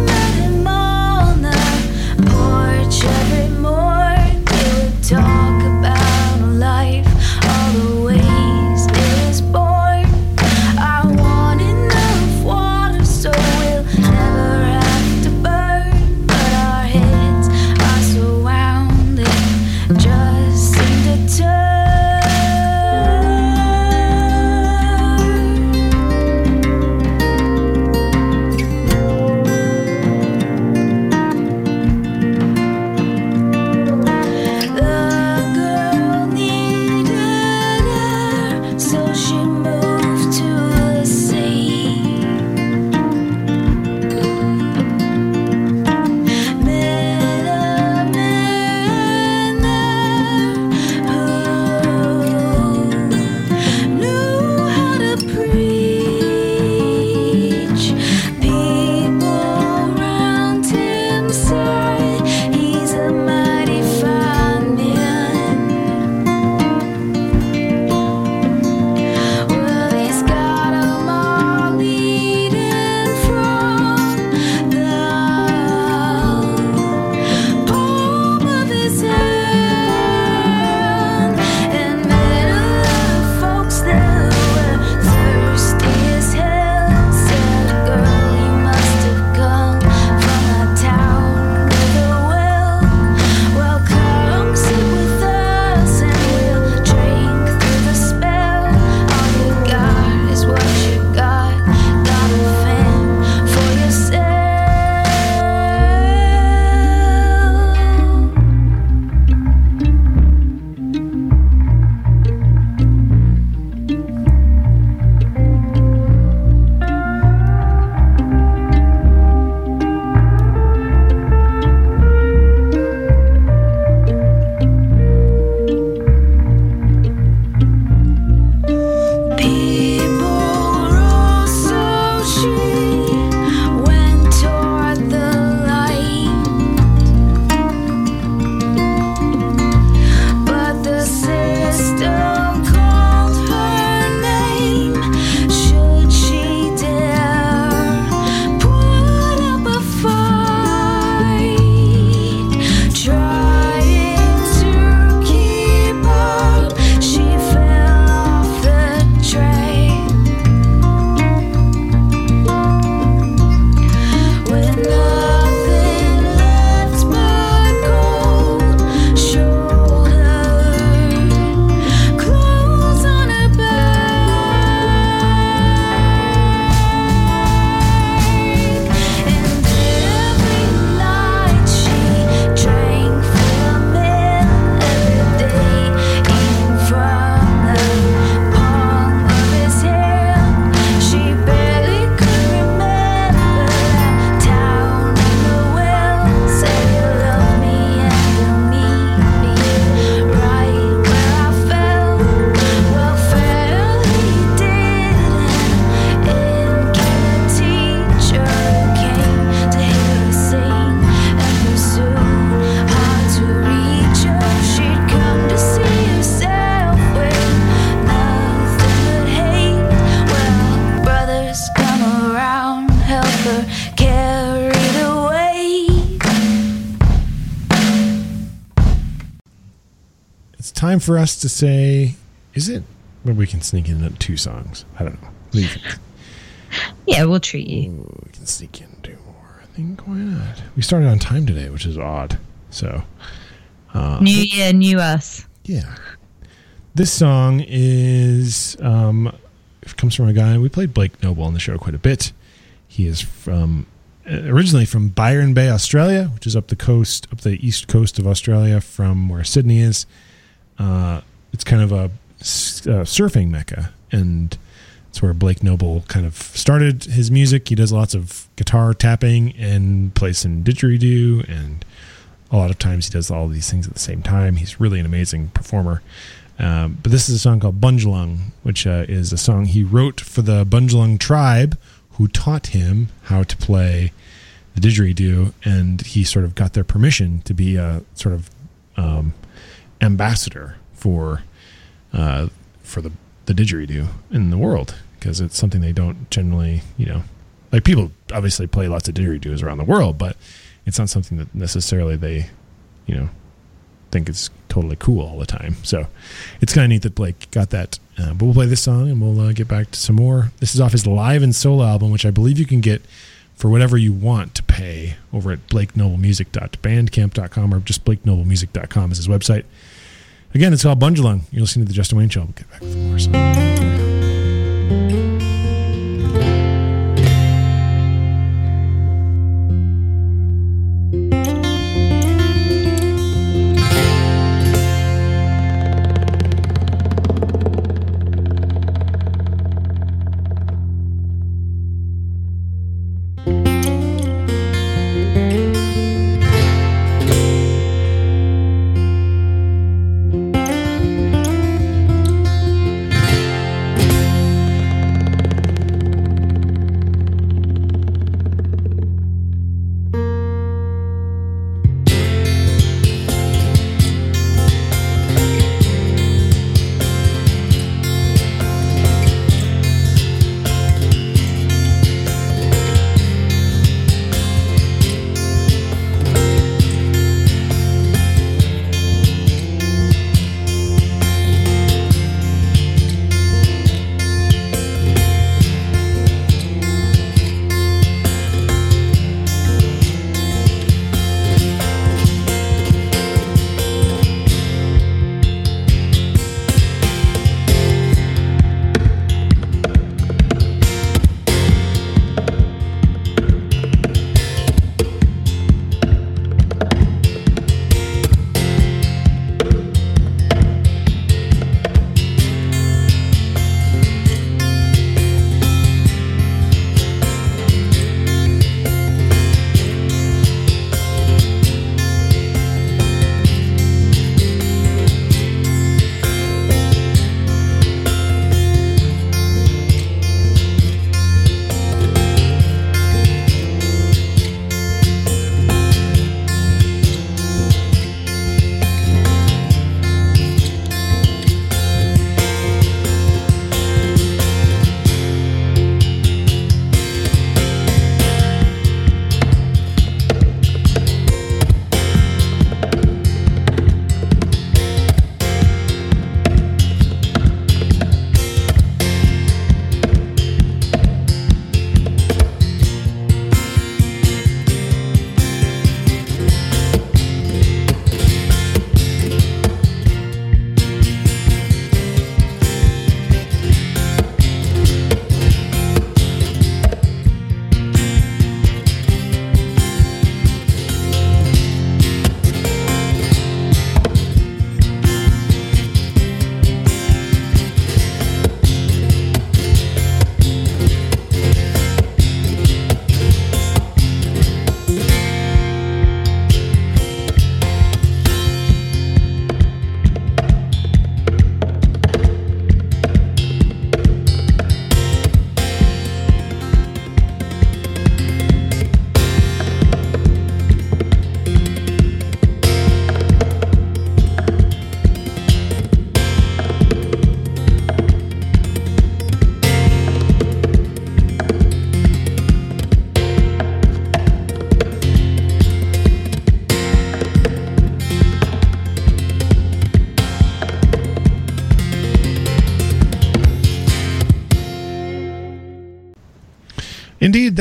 S1: time for us to say, is it? Well, we can sneak in two songs. I don't know. What do you think?
S3: Yeah, we'll treat you.
S1: We can sneak in two more. I think why not? We started on time today, which is odd. So, uh,
S3: New year, new us.
S1: Yeah. This song is um, it comes from a guy we played Blake Noble on the show quite a bit. He is from uh, originally from Byron Bay, Australia, which is up the coast, up the east coast of Australia, from where Sydney is. Uh, it's kind of a, uh, surfing mecca, and it's where Blake Noble kind of started his music. He does lots of guitar tapping and plays some didgeridoo, and a lot of times he does all these things at the same time. He's really an amazing performer. Um, but this is a song called Bunjalung, which uh, is a song he wrote for the Bunjalung tribe, who taught him how to play the didgeridoo, and he sort of got their permission to be a sort of um, ambassador for uh, for the the didgeridoo in the world because it's something they don't generally, you know, like people obviously play lots of didgeridoos around the world, but it's not something that necessarily they, you know, think it's totally cool all the time. So it's kind of neat that Blake got that. Uh, but we'll play this song and we'll uh, get back to some more. This is off his live and solo album, which I believe you can get for whatever you want to pay over at blakenoblemusic.bandcamp.com or just blakenoblemusic.com is his website. Again, it's called Bunjalung. You're listening to the Justin Wayne Show. We'll get back with more songs.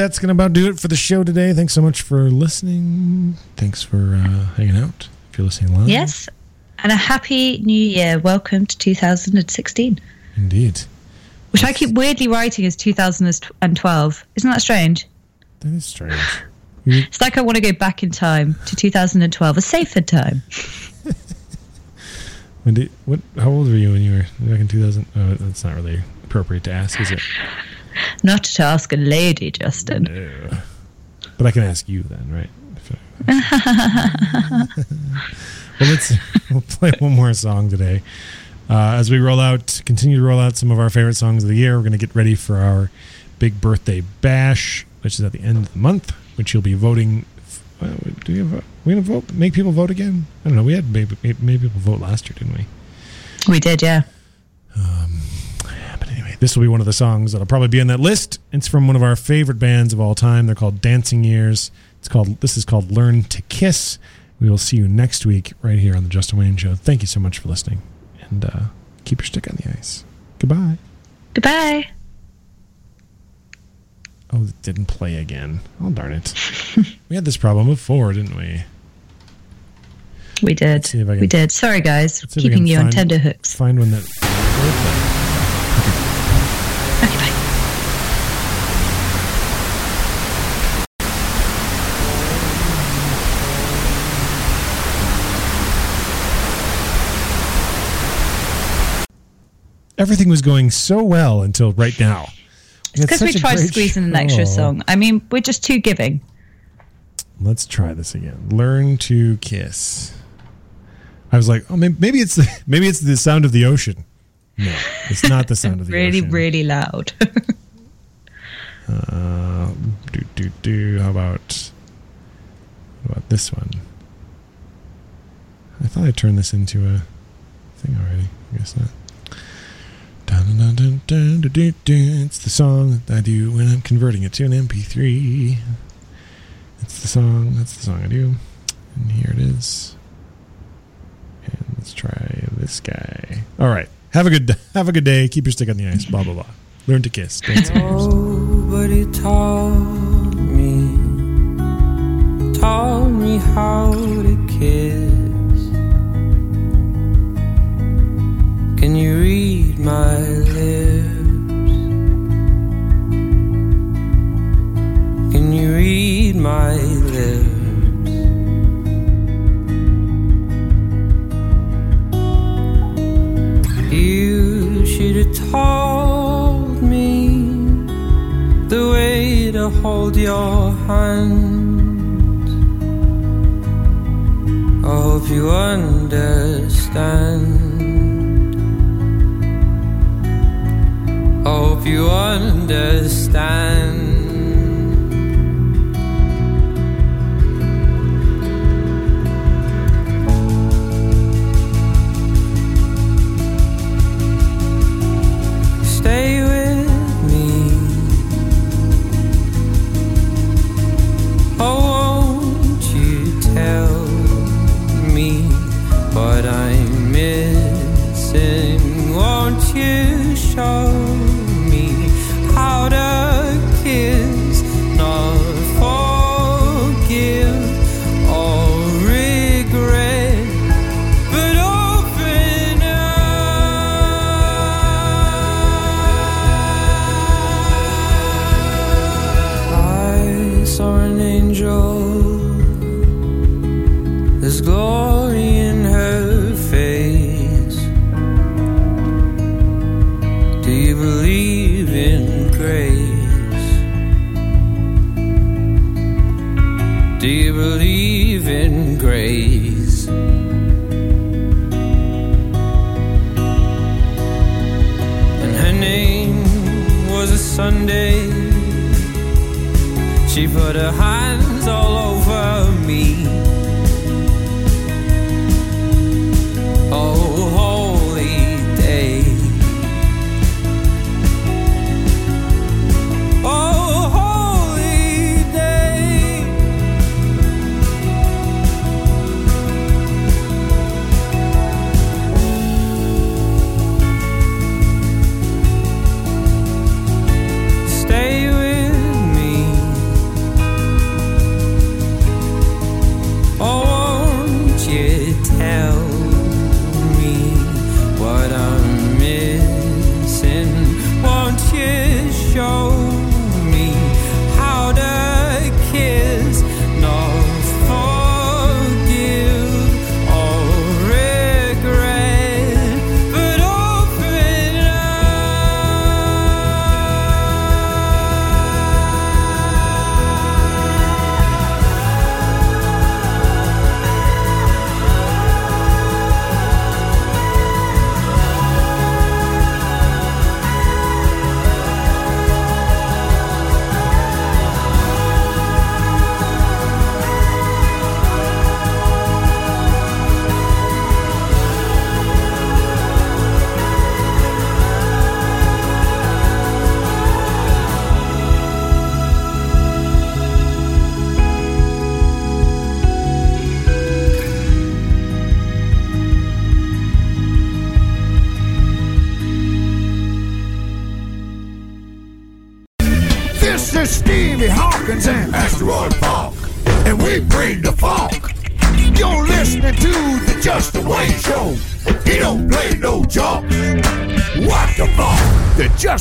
S1: That's going to about do it for the show today. Thanks so much for listening. Thanks for uh, hanging out. If you're listening live,
S3: Yes. And a happy new year. Welcome to 2016,
S1: indeed.
S3: which I keep weirdly writing as 2012. Isn't that strange?
S1: That is strange. [SIGHS]
S3: It's like I want to go back in time to 2012, a safer time. [LAUGHS]
S1: When did what? How old were you when you were back in 2000? Oh, that's not really appropriate to ask, is it? [LAUGHS]
S3: Not to ask a lady, Justin.
S1: No. But I can ask you then, right? [LAUGHS] Well, let's we'll play one more song today. Uh, as we roll out, continue to roll out some of our favorite songs of the year. We're going to get ready for our big birthday bash, which is at the end of the month, which you'll be voting. Well, do you vote? We gonna vote? Make people vote again? I don't know. We had maybe maybe people vote last year, didn't we?
S3: We did, yeah.
S1: This will be one of the songs that'll probably be on that list. It's from one of our favorite bands of all time. They're called Dancing Years. It's called this is called Learn to Kiss. We will see you next week right here on the Justin Wayne Show. Thank you so much for listening, and uh, keep your stick on the ice. Goodbye.
S3: Goodbye.
S1: Oh, it didn't play again. Oh darn it. [LAUGHS] we had this problem before, didn't we?
S3: We did.
S1: see if I can-
S3: we did. Sorry, guys.
S1: see if I can
S3: Keeping you on
S1: find-
S3: tender hooks.
S1: Find Everything was going so well until right now.
S3: It's because we tried to squeeze in an extra song. I mean, we're just too giving.
S1: Let's try this again. Learn to kiss. I was like, oh, maybe, maybe it's the, [LAUGHS] maybe it's the sound of the ocean. No, it's not the sound of the
S3: really,
S1: ocean.
S3: really really loud. [LAUGHS]
S1: Uh, do do do. How about what about this one? I thought I turned this into a thing already. I guess not. Dun, dun, dun, dun, dun, dun, dun. It's the song that I do when I'm converting it to an MP3. It's the song. That's the song I do. And here it is. And let's try this guy. All right. Have a good [LAUGHS] have a good day. Keep your stick on the ice. Blah blah blah. Learn to kiss.
S13: Nobody taught me, taught me how to kiss. Can you read my lips? Can you read my lips? Hold your hand. I hope you understand. I hope you understand. Show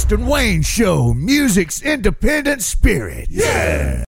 S10: Justin Wayne Show, music's independent spirit. Yeah.